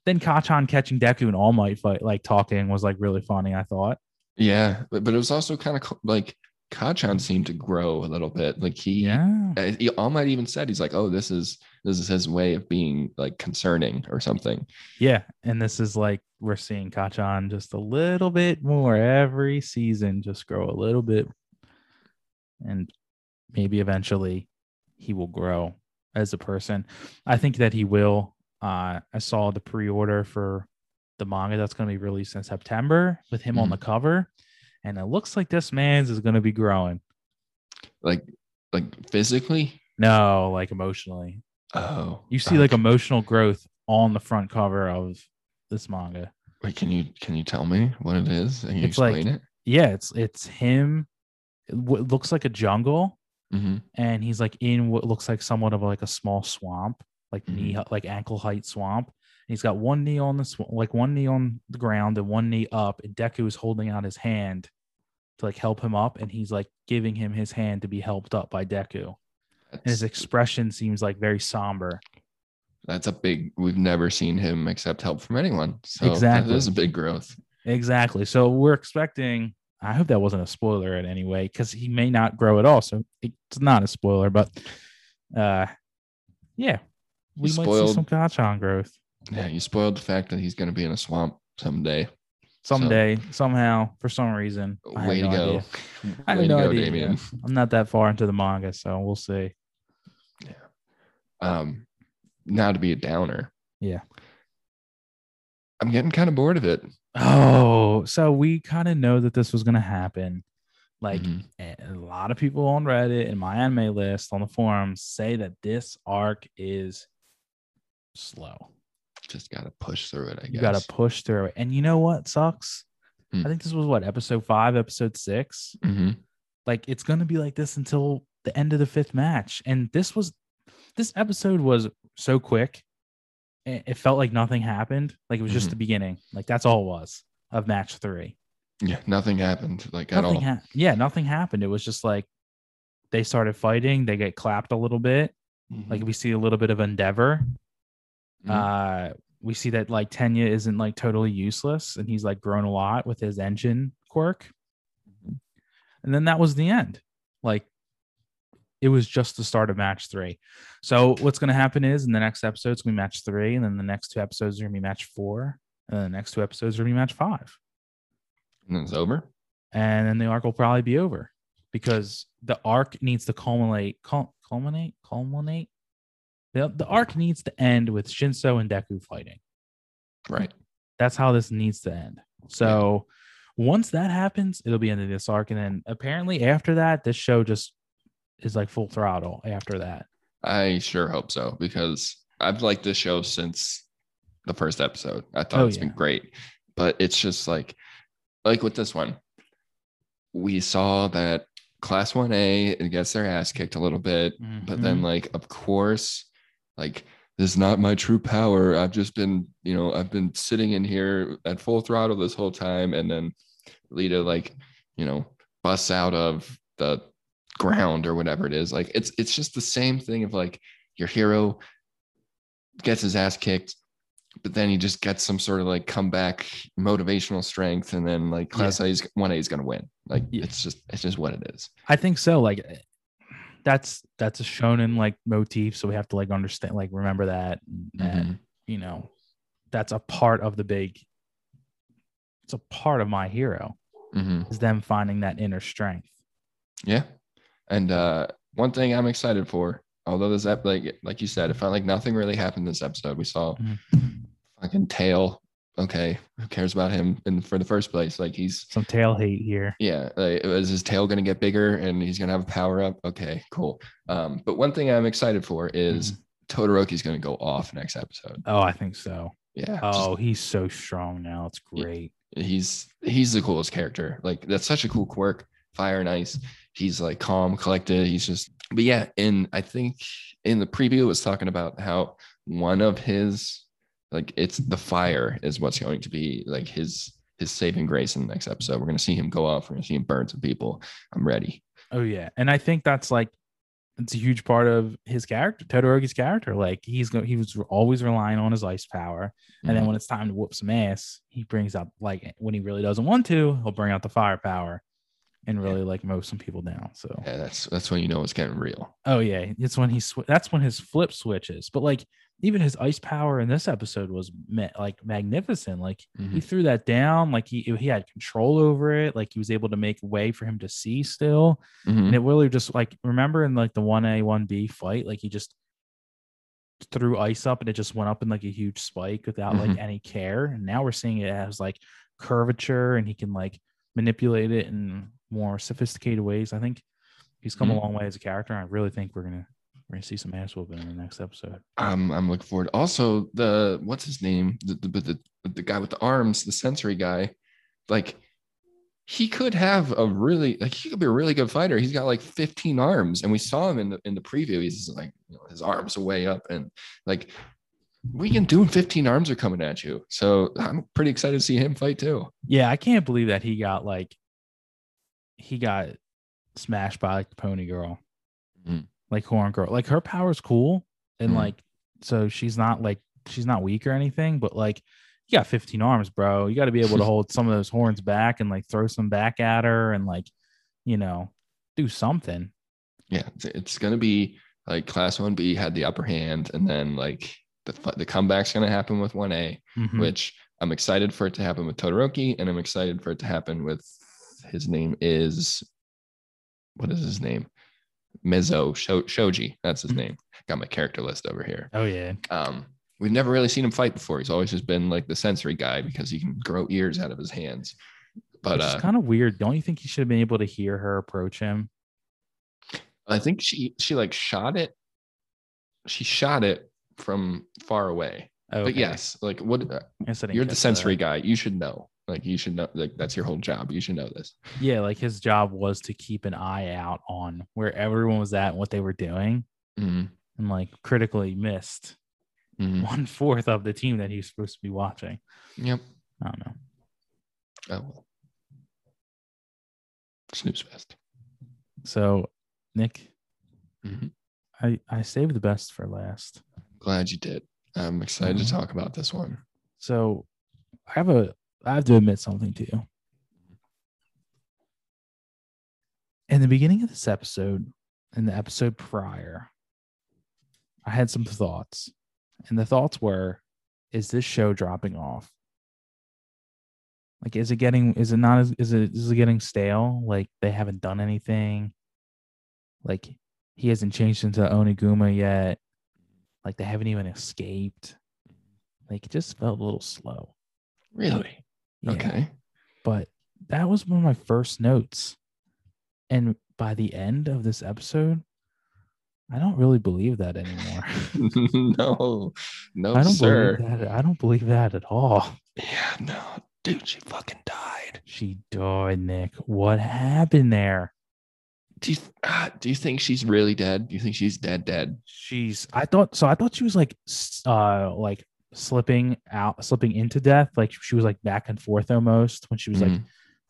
then Kacchan catching Deku and All Might fight, like talking, was like really funny. I thought. Yeah, but, but it was also kind of like Kacchan seemed to grow a little bit. Like he, Yeah. uh, he All Might even said he's like, oh, this is this is his way of being like concerning or something. Yeah, and this is like we're seeing Kacchan just a little bit more every season, just grow a little bit, and maybe eventually he will grow as a person. I think that he will. Uh, I saw the pre-order for the manga that's going to be released in September with him on Mhm. the cover, and it looks like this man's is going to be growing. Like like physically. No, like emotionally. Oh, You see like emotional growth on the front cover of this manga. Wait, can you can you tell me what it is? Can you It's like- explain it? Yeah, it's it's him. What looks like a jungle, Mm-hmm. and he's like in what looks like somewhat of like a small swamp, like knee like ankle height swamp. And he's got one knee on the sw- like one knee on the ground and one knee up, and Deku is holding out his hand to like help him up, and he's like giving him his hand to be helped up by Deku. And his expression seems like very somber. that's a big. We've never seen him accept help from anyone. So Exactly. that is a big growth. Exactly. So we're expecting. I hope that wasn't a spoiler in any way because he may not grow at all. So it's not a spoiler, but uh, yeah, we might see spoiled- some Kacchan growth Yeah, you spoiled the fact that he's going to be in a swamp someday. someday, somehow, for some reason. Way to go. idea. I have Way to no go, idea. Damien. I'm not that far into the manga, so we'll see. Yeah. Um, now to be a downer. Yeah. I'm getting kind of bored of it. Oh, so we kind of know that this was going to happen. Like Mhm. a lot of people on Reddit and my anime list on the forums say that this arc is slow. just got to push through it. I guess. You got to push through it. And you know what sucks? Hmm. I think this was what episode five, episode six. Mhm. Like it's going to be like this until the end of the fifth match. And this was, this episode was so quick. It, felt like nothing happened. Like it was just Mhm. the beginning. Like that's all it was of match three. Yeah, nothing happened like at nothing all. ha- yeah, nothing happened. It was just like they started fighting. They get clapped a little bit. Mhm. Like we see a little bit of endeavor. Mhm. Uh, we see that like Tenya isn't like totally useless, and he's like grown a lot with his engine quirk. And then that was the end. Like it was just the start of match three. So what's going to happen is in the next episode it's going to be match three, and then the next two episodes are going to be match four, and then the next two episodes are going to be match five, and then it's over. and then the arc will probably be over because the arc needs to culminate, cul- culminate, culminate. The, the arc needs to end with Shinso and Deku fighting. Right. That's how this needs to end. So once that happens, it'll be into this arc. And then apparently after that, this show just is like full throttle after that. I sure hope so because I've liked this show since the first episode. I thought Oh, it's yeah. been great, but it's just like, like with this one, we saw that class 1A it gets their ass kicked a little bit, but then Mhm. like, of course, like this is not my true power. I've just been, you know, I've been sitting in here at full throttle this whole time. And then Lita like, you know, busts out of the ground or whatever it is. Like it's it's just the same thing of like your hero gets his ass kicked, but then he just gets some sort of like comeback motivational strength, and then like class A's one A is gonna win. Like Yeah. it's just it's just what it is. I think so. Like that's that's a shonen like motif. So we have to like understand, like remember that, that Mhm. you know, that's a part of the big. It's a part of my hero Mhm. is them finding that inner strength. Yeah. And uh one thing I'm excited for, although this ep- like like you said, it felt like nothing really happened this episode. We saw Mhm. fucking tail. Okay, who cares about him in for the first place? Like he's Some tail hate here. yeah, like, is his tail gonna get bigger and he's gonna have a power up? Okay, cool. Um, but one thing I'm excited for is Todoroki's gonna go off next episode. Oh, I think so. Yeah. just- Oh, he's so strong now. It's great. he's he's the coolest character. Like that's such a cool quirk. Fire and ice. He's like calm, collected. He's just. But yeah, And I think in the preview it was talking about how one of his like it's the fire is what's going to be like his his saving grace in the next episode. We're gonna see him go off. We're gonna see him burn some people. I'm ready. Oh yeah, and I think that's like it's a huge part of his character, Todoroki's character. Like he's go- he was always relying on his ice power, and then Mhm. when it's time to whoop some ass, he brings out like when he really doesn't want to, he'll bring out the firepower and really like mow some people down. So yeah, that's that's when you know it's getting real. oh yeah, it's when he sw- that's when his flip switches. But like even his ice power in this episode was ma- like magnificent. Like he Mhm. threw that down, like he he had control over it. Like he was able to make way for him to see still. Mhm. and it really just like remember in like the 1a 1b fight like he just threw ice up and it just went up in like a huge spike without like Mhm. any care and now we're seeing it as like curvature and he can like manipulate it in more sophisticated ways i think he's come Mhm. a long way as a character i really think we're gonna We're gonna see some ass whooping in the next episode. Um, I'm looking forward. Also, the what's his name? The the the, the guy with the arms, the sensory guy, like he could have a really like he could be a really good fighter. He's got like 15 arms, and we saw him in the in the preview. He's like you know, his arms are way up, and like we can do 15 arms are coming at you. So I'm pretty excited to see him fight too. Yeah, I can't believe that he got like he got smashed by like the pony girl, Mhm. like horn girl. Like her power's cool, and Mhm. like so she's not like she's not weak or anything, but like you got 15 arms, bro. You got to be able to hold some of those horns back and like throw some back at her and like you know do something. Yeah, it's, it's gonna be like class one B had the upper hand, and then like the the comeback's gonna happen with one A. Mhm. which I'm excited for it to happen with Todoroki, and I'm excited for it to happen with his name is what is his name? Mezo Sho- Shoji. That's his Mhm. name. Got my character list over here. Oh yeah, Um, we've never really seen him fight before. He's always just been like the sensory guy because he can grow ears out of his hands. But it's uh, kind of weird. Don't you think he should have been able to hear her approach him? I think she she like shot it. She shot it from far away. Oh, But yes, like what I guess I didn't you're the sensory that. guy. You should know. Like you should know. Like that's your whole job. You should know this. Yeah, like his job was to keep an eye out on where everyone was at and what they were doing, Mhm, and like critically missed mhm. one fourth of the team that he was supposed to be watching. Yep. I don't know. Oh well. Snooze fest. So, Nick, Mhm. I I saved the best for last. Glad you did. I'm excited Mhm. to talk about this one. So, I have a I have to admit something to you. In the beginning of this episode, in the episode prior, I had some thoughts. And the thoughts were, is this show dropping off? Like, is it getting, is it not, as, is it, is it getting stale? Like, they haven't done anything. Like, he hasn't changed into Oniguma yet. Like, they haven't even escaped. Like, it just felt a little slow. Really? Yeah. Okay. But that was one of my first notes. And by the end of this episode, I don't really believe that anymore. no, no, I don't sir. believe that. I don't believe that at all. Yeah, no, dude, she fucking died. She died, Nick. What happened there? Do you uh, do you think she's really dead? Do you think she's dead? Dead? She's I thought so I thought she was like uh like slipping out slipping into death. Like she was like back and forth almost when she was like Mhm.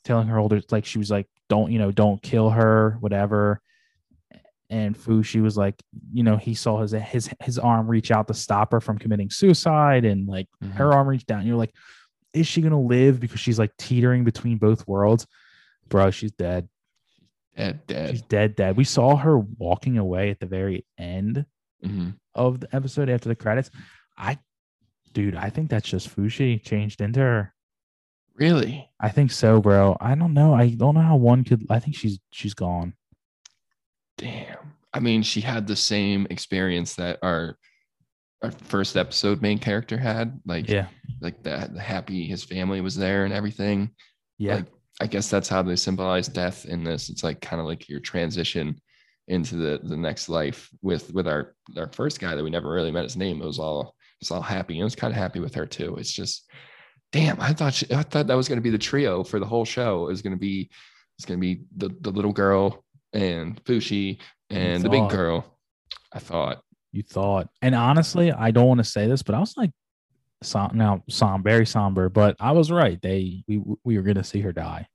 telling her older like she was like don't you know don't kill her whatever and Fushi was like you know he saw his his his arm reach out to stop her from committing suicide and like Mhm. her arm reached down you're like is she gonna live because she's like teetering between both worlds bro she's dead dead, dead. she's dead dead we saw her walking away at the very end Mhm. of the episode after the credits I dude I think that's just Fushi changed into her Really? I think so, bro. I don't know. I don't know how one could. I think she's she's gone. Damn. I mean, she had the same experience that our our first episode main character had. Like, Yeah, like that the happy his family was there and everything. yeah, Like, I guess that's how they symbolize death in this. It's like kind of like your transition into the the next life with with our our first guy that we never really met his name. It was all it was all happy. And I was kind of happy with her too. It's just damn, I thought she, I thought that was gonna be the trio for the whole show. It was gonna be it's gonna be the the little girl and Fushi and the big girl. I thought. you thought. And honestly, I don't want to say this, but I was like, som- now som very somber. But I was right. They we we were gonna see her die.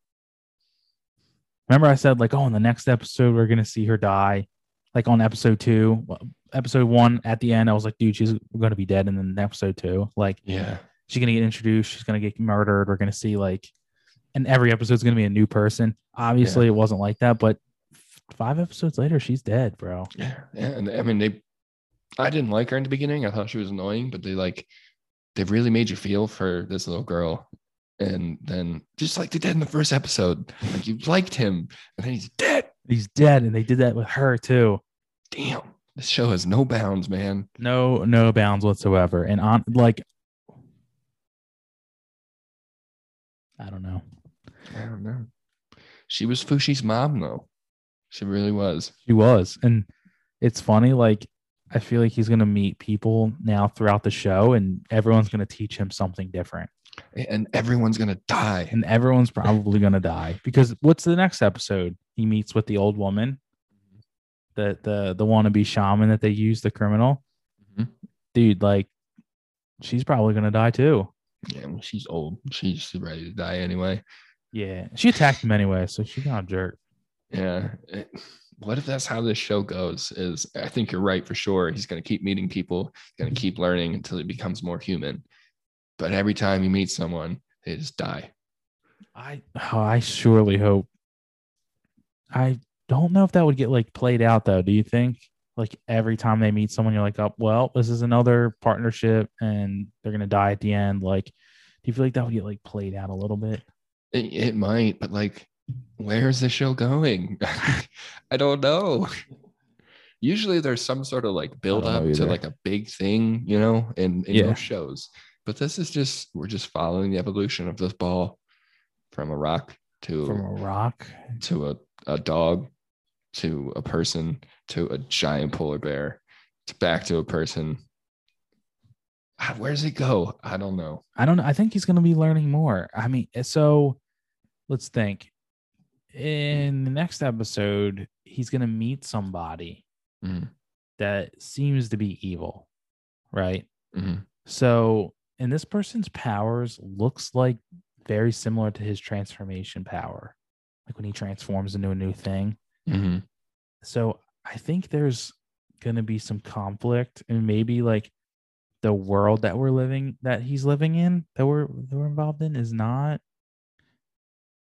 Remember, I said like, oh, in the next episode we're gonna see her die. Like on episode two, well, episode one at the end, I was like, dude, she's gonna be dead. And then episode two, like, Yeah. she's gonna get introduced she's gonna get murdered we're gonna see like and every episode's gonna be a new person obviously it wasn't like that but f- five episodes later she's dead bro Yeah, yeah, and I mean they. I didn't like her in the beginning. I thought she was annoying, but they like, they really made you feel for this little girl, and then just like they did in the first episode, like you liked him, and then he's dead. he's dead and they did that with her too Damn, this show has no bounds, man. no no bounds whatsoever and on like i don't know I don't know. She was Fushi's mom, though. She really was. she was and it's funny like I feel like he's gonna meet people now throughout the show, and everyone's gonna teach him something different, And everyone's gonna die. and everyone's probably gonna die because what's the next episode? He meets with the old woman, the the the wannabe shaman that they use, the criminal. Mhm. Dude, like, she's probably gonna die too. Yeah, well, she's old. She's ready to die anyway. Yeah, she attacked him anyway, so she's not a jerk. Yeah. It- what if that's how this show goes? Is I think you're right for sure. He's gonna keep meeting people, gonna mm-hmm. keep learning until he becomes more human. But every time he meets someone, they just die. I oh, I surely hope. I don't know if that would get like played out though. Do you think? Like every time they meet someone, you're like, oh well, this is another partnership, and they're gonna die at the end. Like, do you feel like that would get like played out a little bit? It, it might, but like, where's the show going? I don't know. Usually there's some sort of like build up to like a big thing, you know, in, in Yeah. shows. But this is just we're just following the evolution of this ball from a rock to From a rock, to a, a dog to a person to a giant polar bear to back to a person. Ah, Where does it go? I don't know. I don't know. I think he's gonna be learning more. I mean, so let's think. In the next episode, he's gonna meet somebody Mhm, that seems to be evil, right? mhm. So, and this person's powers looks like very similar to his transformation power, like when he transforms into a new thing. Mhm. So, I think there's going to be some conflict, and maybe like the world that we're living, that he's living in, that we're that we're involved in, is not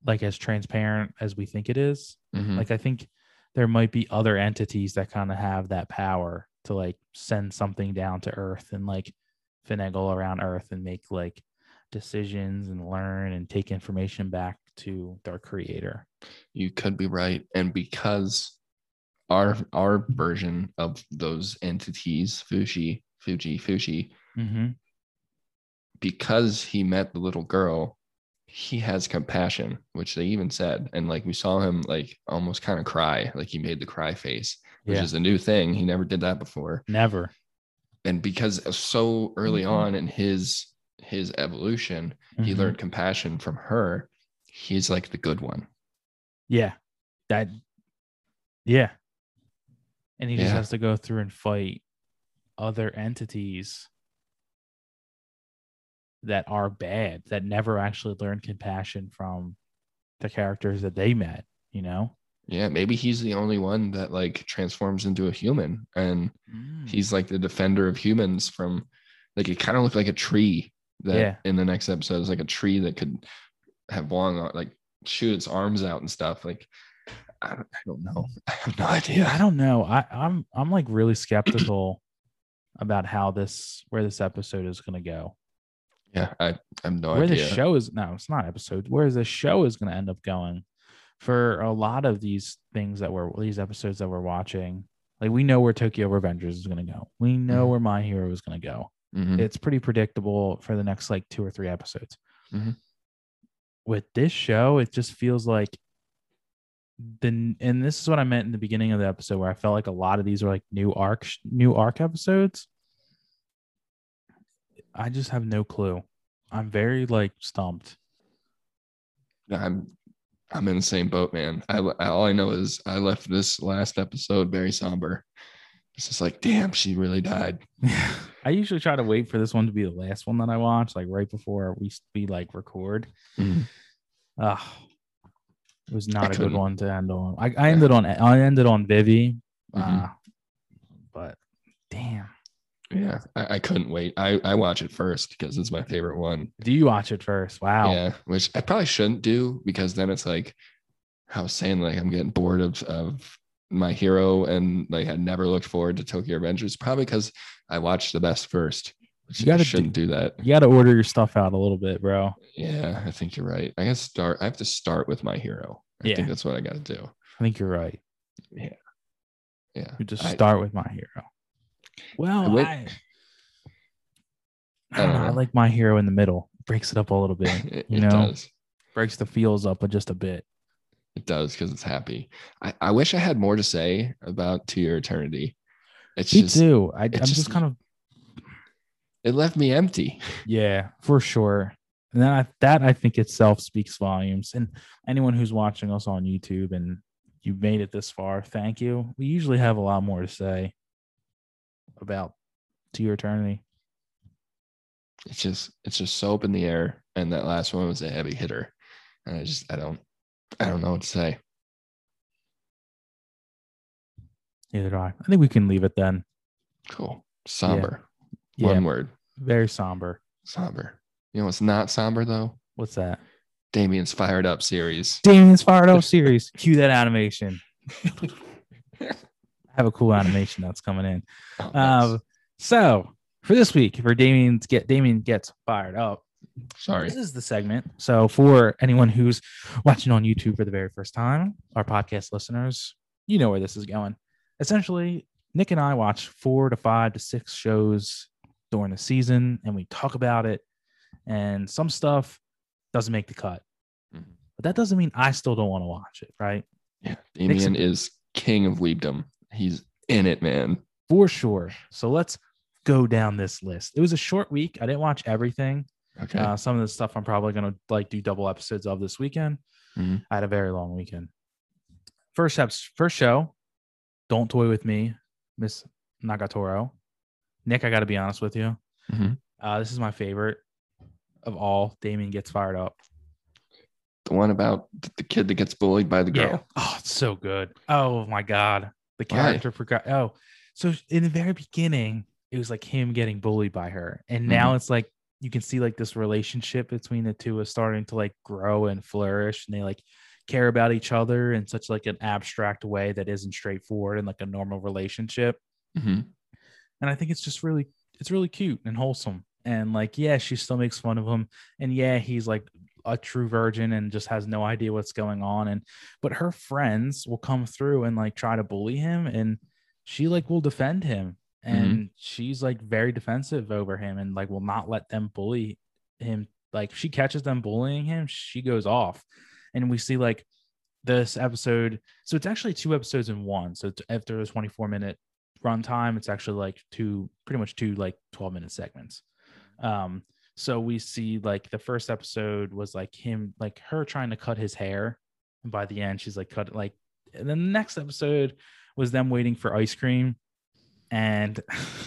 like as transparent as we think it is. Mhm. Like I think there might be other entities that kind of have that power to like send something down to Earth and like finagle around Earth and make like decisions and learn and take information back to their creator. you could be right and because our our version of those entities Fushi Fushi Fushi Mm-hmm. because he met the little girl he has compassion which they even said and like we saw him like almost kind of cry like he made the cry face which Yeah. is a new thing he never did that before Never. and because so early Mhm. on in his his evolution he Mhm. learned compassion from her he's like the good one Yeah. That. Yeah. And he just has to go through and fight other entities that are bad that never actually learned compassion from the characters that they met. You know. yeah maybe he's the only one that like transforms into a human and Mm. he's like the defender of humans from like it kind of looked like a tree that Yeah. in the next episode is like a tree that could have long uh, like shoot its arms out and stuff like i don't, I don't know i have no idea I don't know. I, I'm I'm like really skeptical about how this where this episode is going to go. Yeah i, I have no idea where idea the show is no, it's not episode. Where the show is going to end up going for a lot of these things that we're these episodes that we're watching. Like we know where Tokyo Revengers is going to go. We know Mhm. where My Hero is going to go. Mhm. It's pretty predictable for the next like two or three episodes. Mhm. With this show, it just feels like the and this is what I meant in the beginning of the episode where I felt like a lot of these are like new arc new arc episodes. I just have no clue. I'm very like stumped. i'm i'm in the same boat man I, all i know is i left this last episode very somber it's just like damn she really died I usually try to wait for this one to be the last one that I watch, like right before we we like record. Mhm. Ugh, it was not a good couldn't- one to end on. I, I ended on I ended on Vivy, Mhm. uh, but damn, yeah I, I couldn't wait i i watch it first because it's my favorite one do you watch it first? Wow, Yeah, which I probably shouldn't do because then it's like I was saying, like I'm getting bored of of my hero and like I never looked forward to Tokyo Revengers. probably because I watched the best first. Which You gotta shouldn't do, that. you got to order your stuff out a little bit, bro. Yeah, I think you're right. I gotta start I have to start with my hero. I Yeah. think that's what I gotta do. I think you're right. Yeah. Yeah. You just I- start with my hero. Well, I I, I, I don't don't know, I like my hero in the middle. Breaks it up a little bit. it, you it know? does. Breaks the feels up just a bit. It does because it's happy. I, I wish I had more to say about To Your Eternity. It's Me just too. I, I'm just, just- kind of it left me empty. yeah, for sure. And then I, that I think itself speaks volumes. And anyone who's watching us on YouTube and you've made it this far, thank you. We usually have a lot more to say about to your eternity. It's just it's just so up in the air. And that last one was a heavy hitter. And I just I don't I don't know what to say. Neither do I. I think we can leave it then. Cool. Somber. Yeah, One word. very somber. Somber. You know what's not somber though? What's that? Damien's fired up series. Damien's fired up series. Cue that animation. Have a cool animation that's coming in. Oh, nice. Um, so for this week, for Damien's get Damien gets fired up. Sorry. This is the segment. So for anyone who's watching on YouTube for the very first time, our podcast listeners, you know where this is going. Essentially, Nick and I watch four to five to six shows during the season, and we talk about it. And some stuff doesn't make the cut, Mhm. but that doesn't mean I still don't want to watch it, right? Yeah. Damien is king of weebdom. He's in it, man. For sure. So let's go down this list. It was a short week. I didn't watch everything. Okay. Uh, some of the stuff I'm probably gonna like do double episodes of this weekend. Mhm. I had a very long weekend. First eps, first show, Don't Toy with Me, Miss Nagatoro. Nick, I got to be honest with you. Mhm. Uh, this is my favorite of all. Damien gets fired up. the one about the kid that gets bullied by the girl. Oh, it's so good. Oh my god, the Why? character forgot. Oh, so in the very beginning, it was like him getting bullied by her, and now it's like you can see like this relationship between the two is starting to like grow and flourish, and they like care about each other in such like an abstract way that isn't straightforward in like a normal relationship. Mhm. And I think it's just really, it's really cute and wholesome. And like, yeah, she still makes fun of him, and yeah, he's like a true virgin and just has no idea what's going on. And but her friends will come through and like try to bully him and she like will defend him. And she's like very defensive over him and like will not let them bully him. Like she catches them bullying him she goes off. And we see like this episode so it's actually two episodes in one. So after a 24 minute runtime it's actually like two pretty much two like 12 minute segments. Um so we see like the first episode was like him like her trying to cut his hair and by the end she's like cut like and then the next episode was them waiting for ice cream and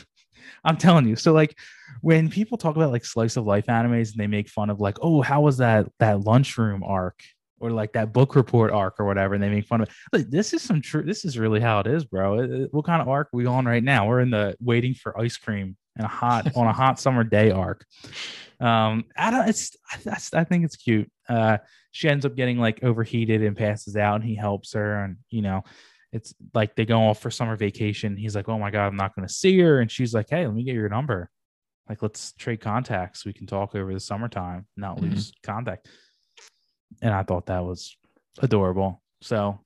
i'm telling you so like when people talk about like slice of life animes and they make fun of like oh how was that that lunchroom arc or like that book report arc or whatever and they make fun of it like this is some true this is really how it is bro It- it- what kind of arc we on right now? We're in the waiting for ice cream and a hot on a hot summer day arc. Um i don't it's I, that's- I think it's cute. Uh she ends up getting like overheated and passes out and he helps her and you know it's like they go off for summer vacation. He's like oh my god i'm not going to see her. And she's like hey let me get your number. Like let's trade contacts. We can talk over the summertime not Mhm. lose contact. And i thought that was adorable. So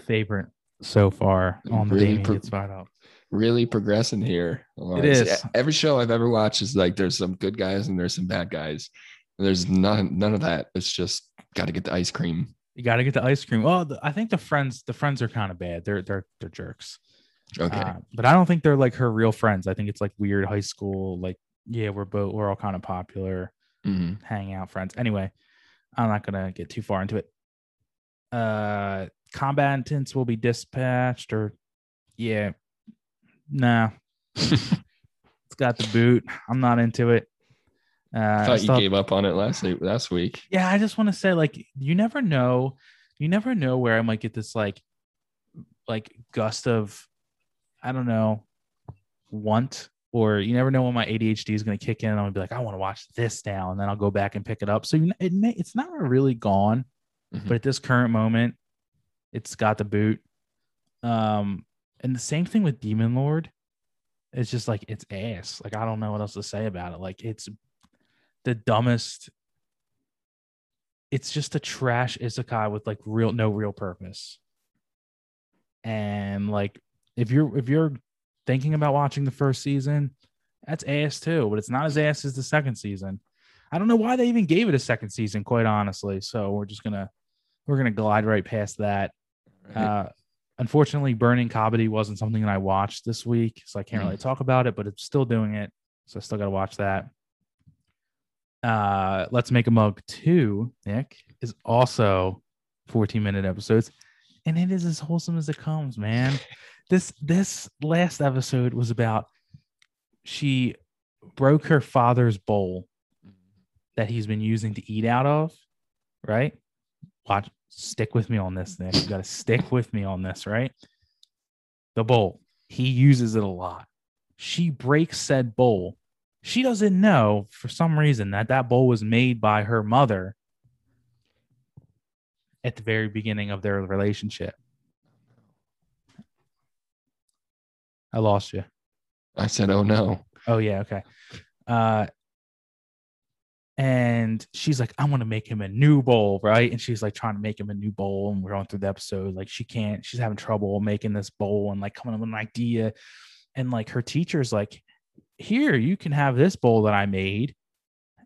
favorite so far on the Really Damien pro- gets fired up Really progressing here. It is. Every show I've ever watched is like there's some good guys and there's some bad guys. There's none none of that. It's just got to get the ice cream. you got to get the ice cream well the, i think the friends the friends are kind of bad they're they're they're jerks Okay. Uh, but I don't think they're like her real friends. I think it's like weird high school, like, yeah, we're both we're all kind of popular, Mhm. hang out friends. Anyway, I'm not gonna get too far into it. Uh combatants will be dispatched or yeah. Nah. it's got the boot. I'm not into it. Uh I I thought you gave up on it last week. Last week. yeah, I just want to say, like, you never know, you never know where I might get this like, like gust of, I don't know, want, or you never know when my ADHD is going to kick in. and I'm gonna be like, I want to watch this now, and then I'll go back and pick it up. So you know, it may, it's not really gone, Mhm. but at this current moment, it's got the boot. Um, and the same thing with Demon Lord. It's just like it's ass. Like I don't know what else to say about it. Like it's the dumbest. It's just a trash isekai with like real no real purpose. And like if you're if you're thinking about watching the first season, that's ass too, but it's not as ass as the second season. I don't know why they even gave it a second season, quite honestly. So we're just gonna we're gonna glide right past that. Right. Uh, Unfortunately, Burning Kabaddi wasn't something that I watched this week, so I can't Mm. really talk about it, but it's still doing it. So I still got to watch that. Uh, Let's Make a Mug 2, Nick, is also 14 minute episodes, and it is as wholesome as it comes, man. This this last episode was about she broke her father's bowl that he's been using to eat out of, right? Watch, stick with me on this, Nick. You got to stick with me on this, right? The bowl, he uses it a lot. She breaks said bowl. She doesn't know for some reason that that bowl was made by her mother at the very beginning of their relationship. I lost you. I said, "Oh no." Oh yeah, okay. Uh and she's like, I want to make him a new bowl, right? And she's like trying to make him a new bowl. And we're going through the episode. Like she can't, she's having trouble making this bowl and like coming up with an idea. And like her teacher's like, here, you can have this bowl that I made.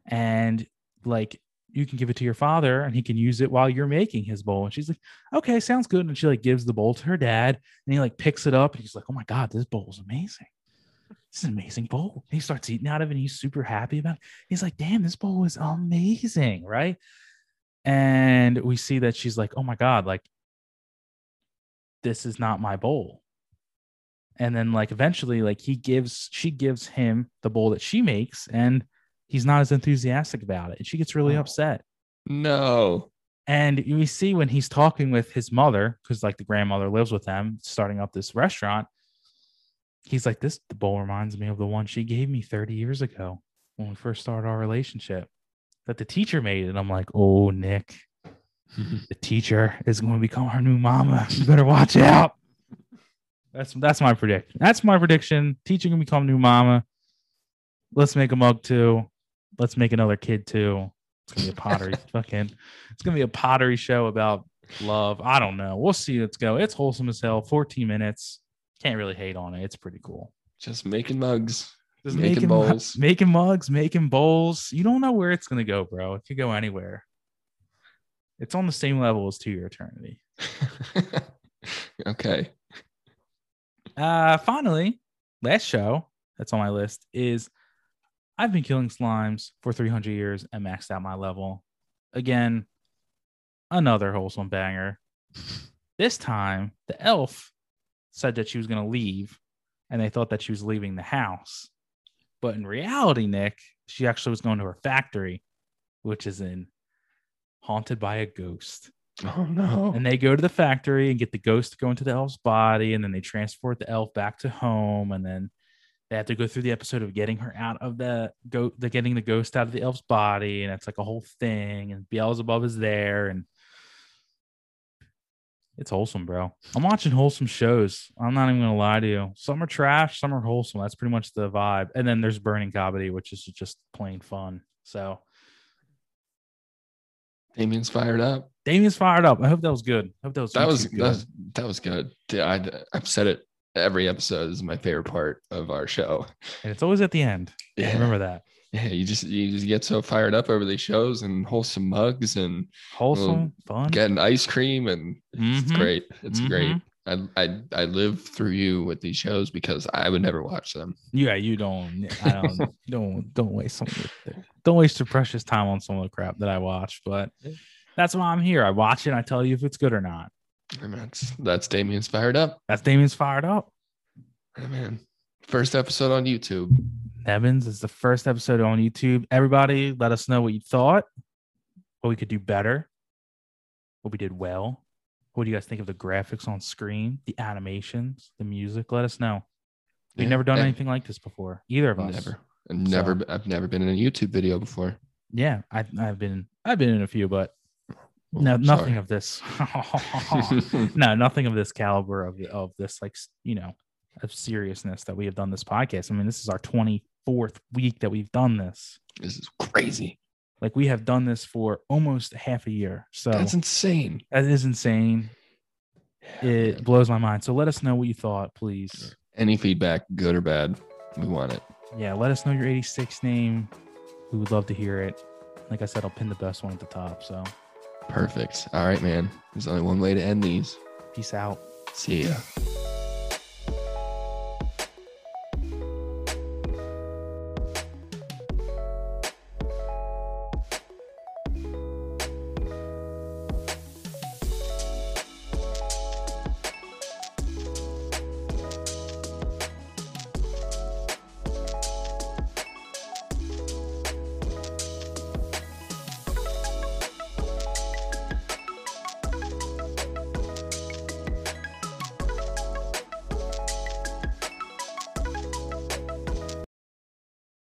And like you can give it to your father and he can use it while you're making his bowl. And she's like, okay, sounds good. And she like gives the bowl to her dad and he like picks it up and he's like, oh my God, this bowl is amazing this is an amazing bowl. And he starts eating out of it and he's super happy about it. He's like, damn, this bowl is amazing, right? And we see that she's like, oh my God, like, this is not my bowl. And then, like, eventually, like, he gives, she gives him the bowl that she makes, and he's not as enthusiastic about it. And she gets really Oh. upset. No. And we see when he's talking with his mother, because like the grandmother lives with them, starting up this restaurant. He's like, This the bowl reminds me of the one she gave me 30 years ago when we first started our relationship that the teacher made. And I'm like, Oh, Nick, the teacher is going to become our new mama. You better watch out. That's that's my prediction. That's my prediction. Teacher can become new mama. Let's make a mug too. Let's make another kid too. It's gonna be a pottery fucking. It's gonna be a pottery show about love. I don't know. We'll see. Let's go. It's wholesome as hell. 14 minutes. Can't really hate on it. It's pretty cool. Just making mugs. Just Making mu- bowls. making mugs, making bowls. You don't know where it's gonna go, bro. It could go anywhere. It's on the same level as To Your Eternity. okay. Uh, finally, last show that's on my list is I've been killing slimes for 300 years and maxed out my level. Again, another wholesome banger. This time, the elf said that she was going to leave and they thought that she was leaving the house. But in reality, Nick, she actually was going to her factory, which is in haunted by a ghost Oh no. and they go to the factory and get the ghost to go into the elf's body and then they transport the elf back to home and then they have to go through the episode of getting her out of the go the getting the ghost out of the elf's body and it's like a whole thing and Beelzebub is there and it's wholesome, bro. I'm watching wholesome shows. I'm not even gonna lie to you. Some are trash, some are wholesome. That's pretty much the vibe. And then there's Burning Kabaddi, which is just plain fun. So Damien's fired up. Damien's fired up. I hope that was good. I hope that was That was good. that was, that was good. I, I've said it every episode. This is my favorite part of our show. and it's always at the end. Yeah. Remember that. Yeah, you just you just get so fired up over these shows and wholesome mugs and Wholesome, fun. getting ice cream and it's Mhm. great. It's great. Mhm. I, I I live through you with these shows because I would never watch them. Yeah, you don't. I don't. don't don't waste some. Don't waste your precious time on some of the crap that I watch. But that's why I'm here. I watch it. and I tell you if it's good or not. And that's that's Damien's fired up. That's Damien's fired up. Oh, man. First episode on YouTube. Evans is the first episode on YouTube. Everybody, let us know what you thought. What we could do better. What we did well. What do you guys think of the graphics on screen, the animations, the music? Let us know. We've Yeah, never done anything like this before. Either of us. Never. I've never I've never been in a YouTube video before. Yeah, I, I've been I've been in a few, but Oh, no, nothing sorry. of this. no, nothing of this caliber of of this like you know of seriousness that we have done this podcast. I mean, this is our twenty fourth week that we've done this. this is crazy. Like we have done this for almost half a year. So That's insane. that is insane. It man. blows my mind. So let us know what you thought, please. Any feedback, good or bad, we want it. Yeah, let us know your 86 name. We would love to hear it. Like I said, I'll pin the best one at the top. So Perfect. All right, man. There's only one way to end these. peace out. See ya.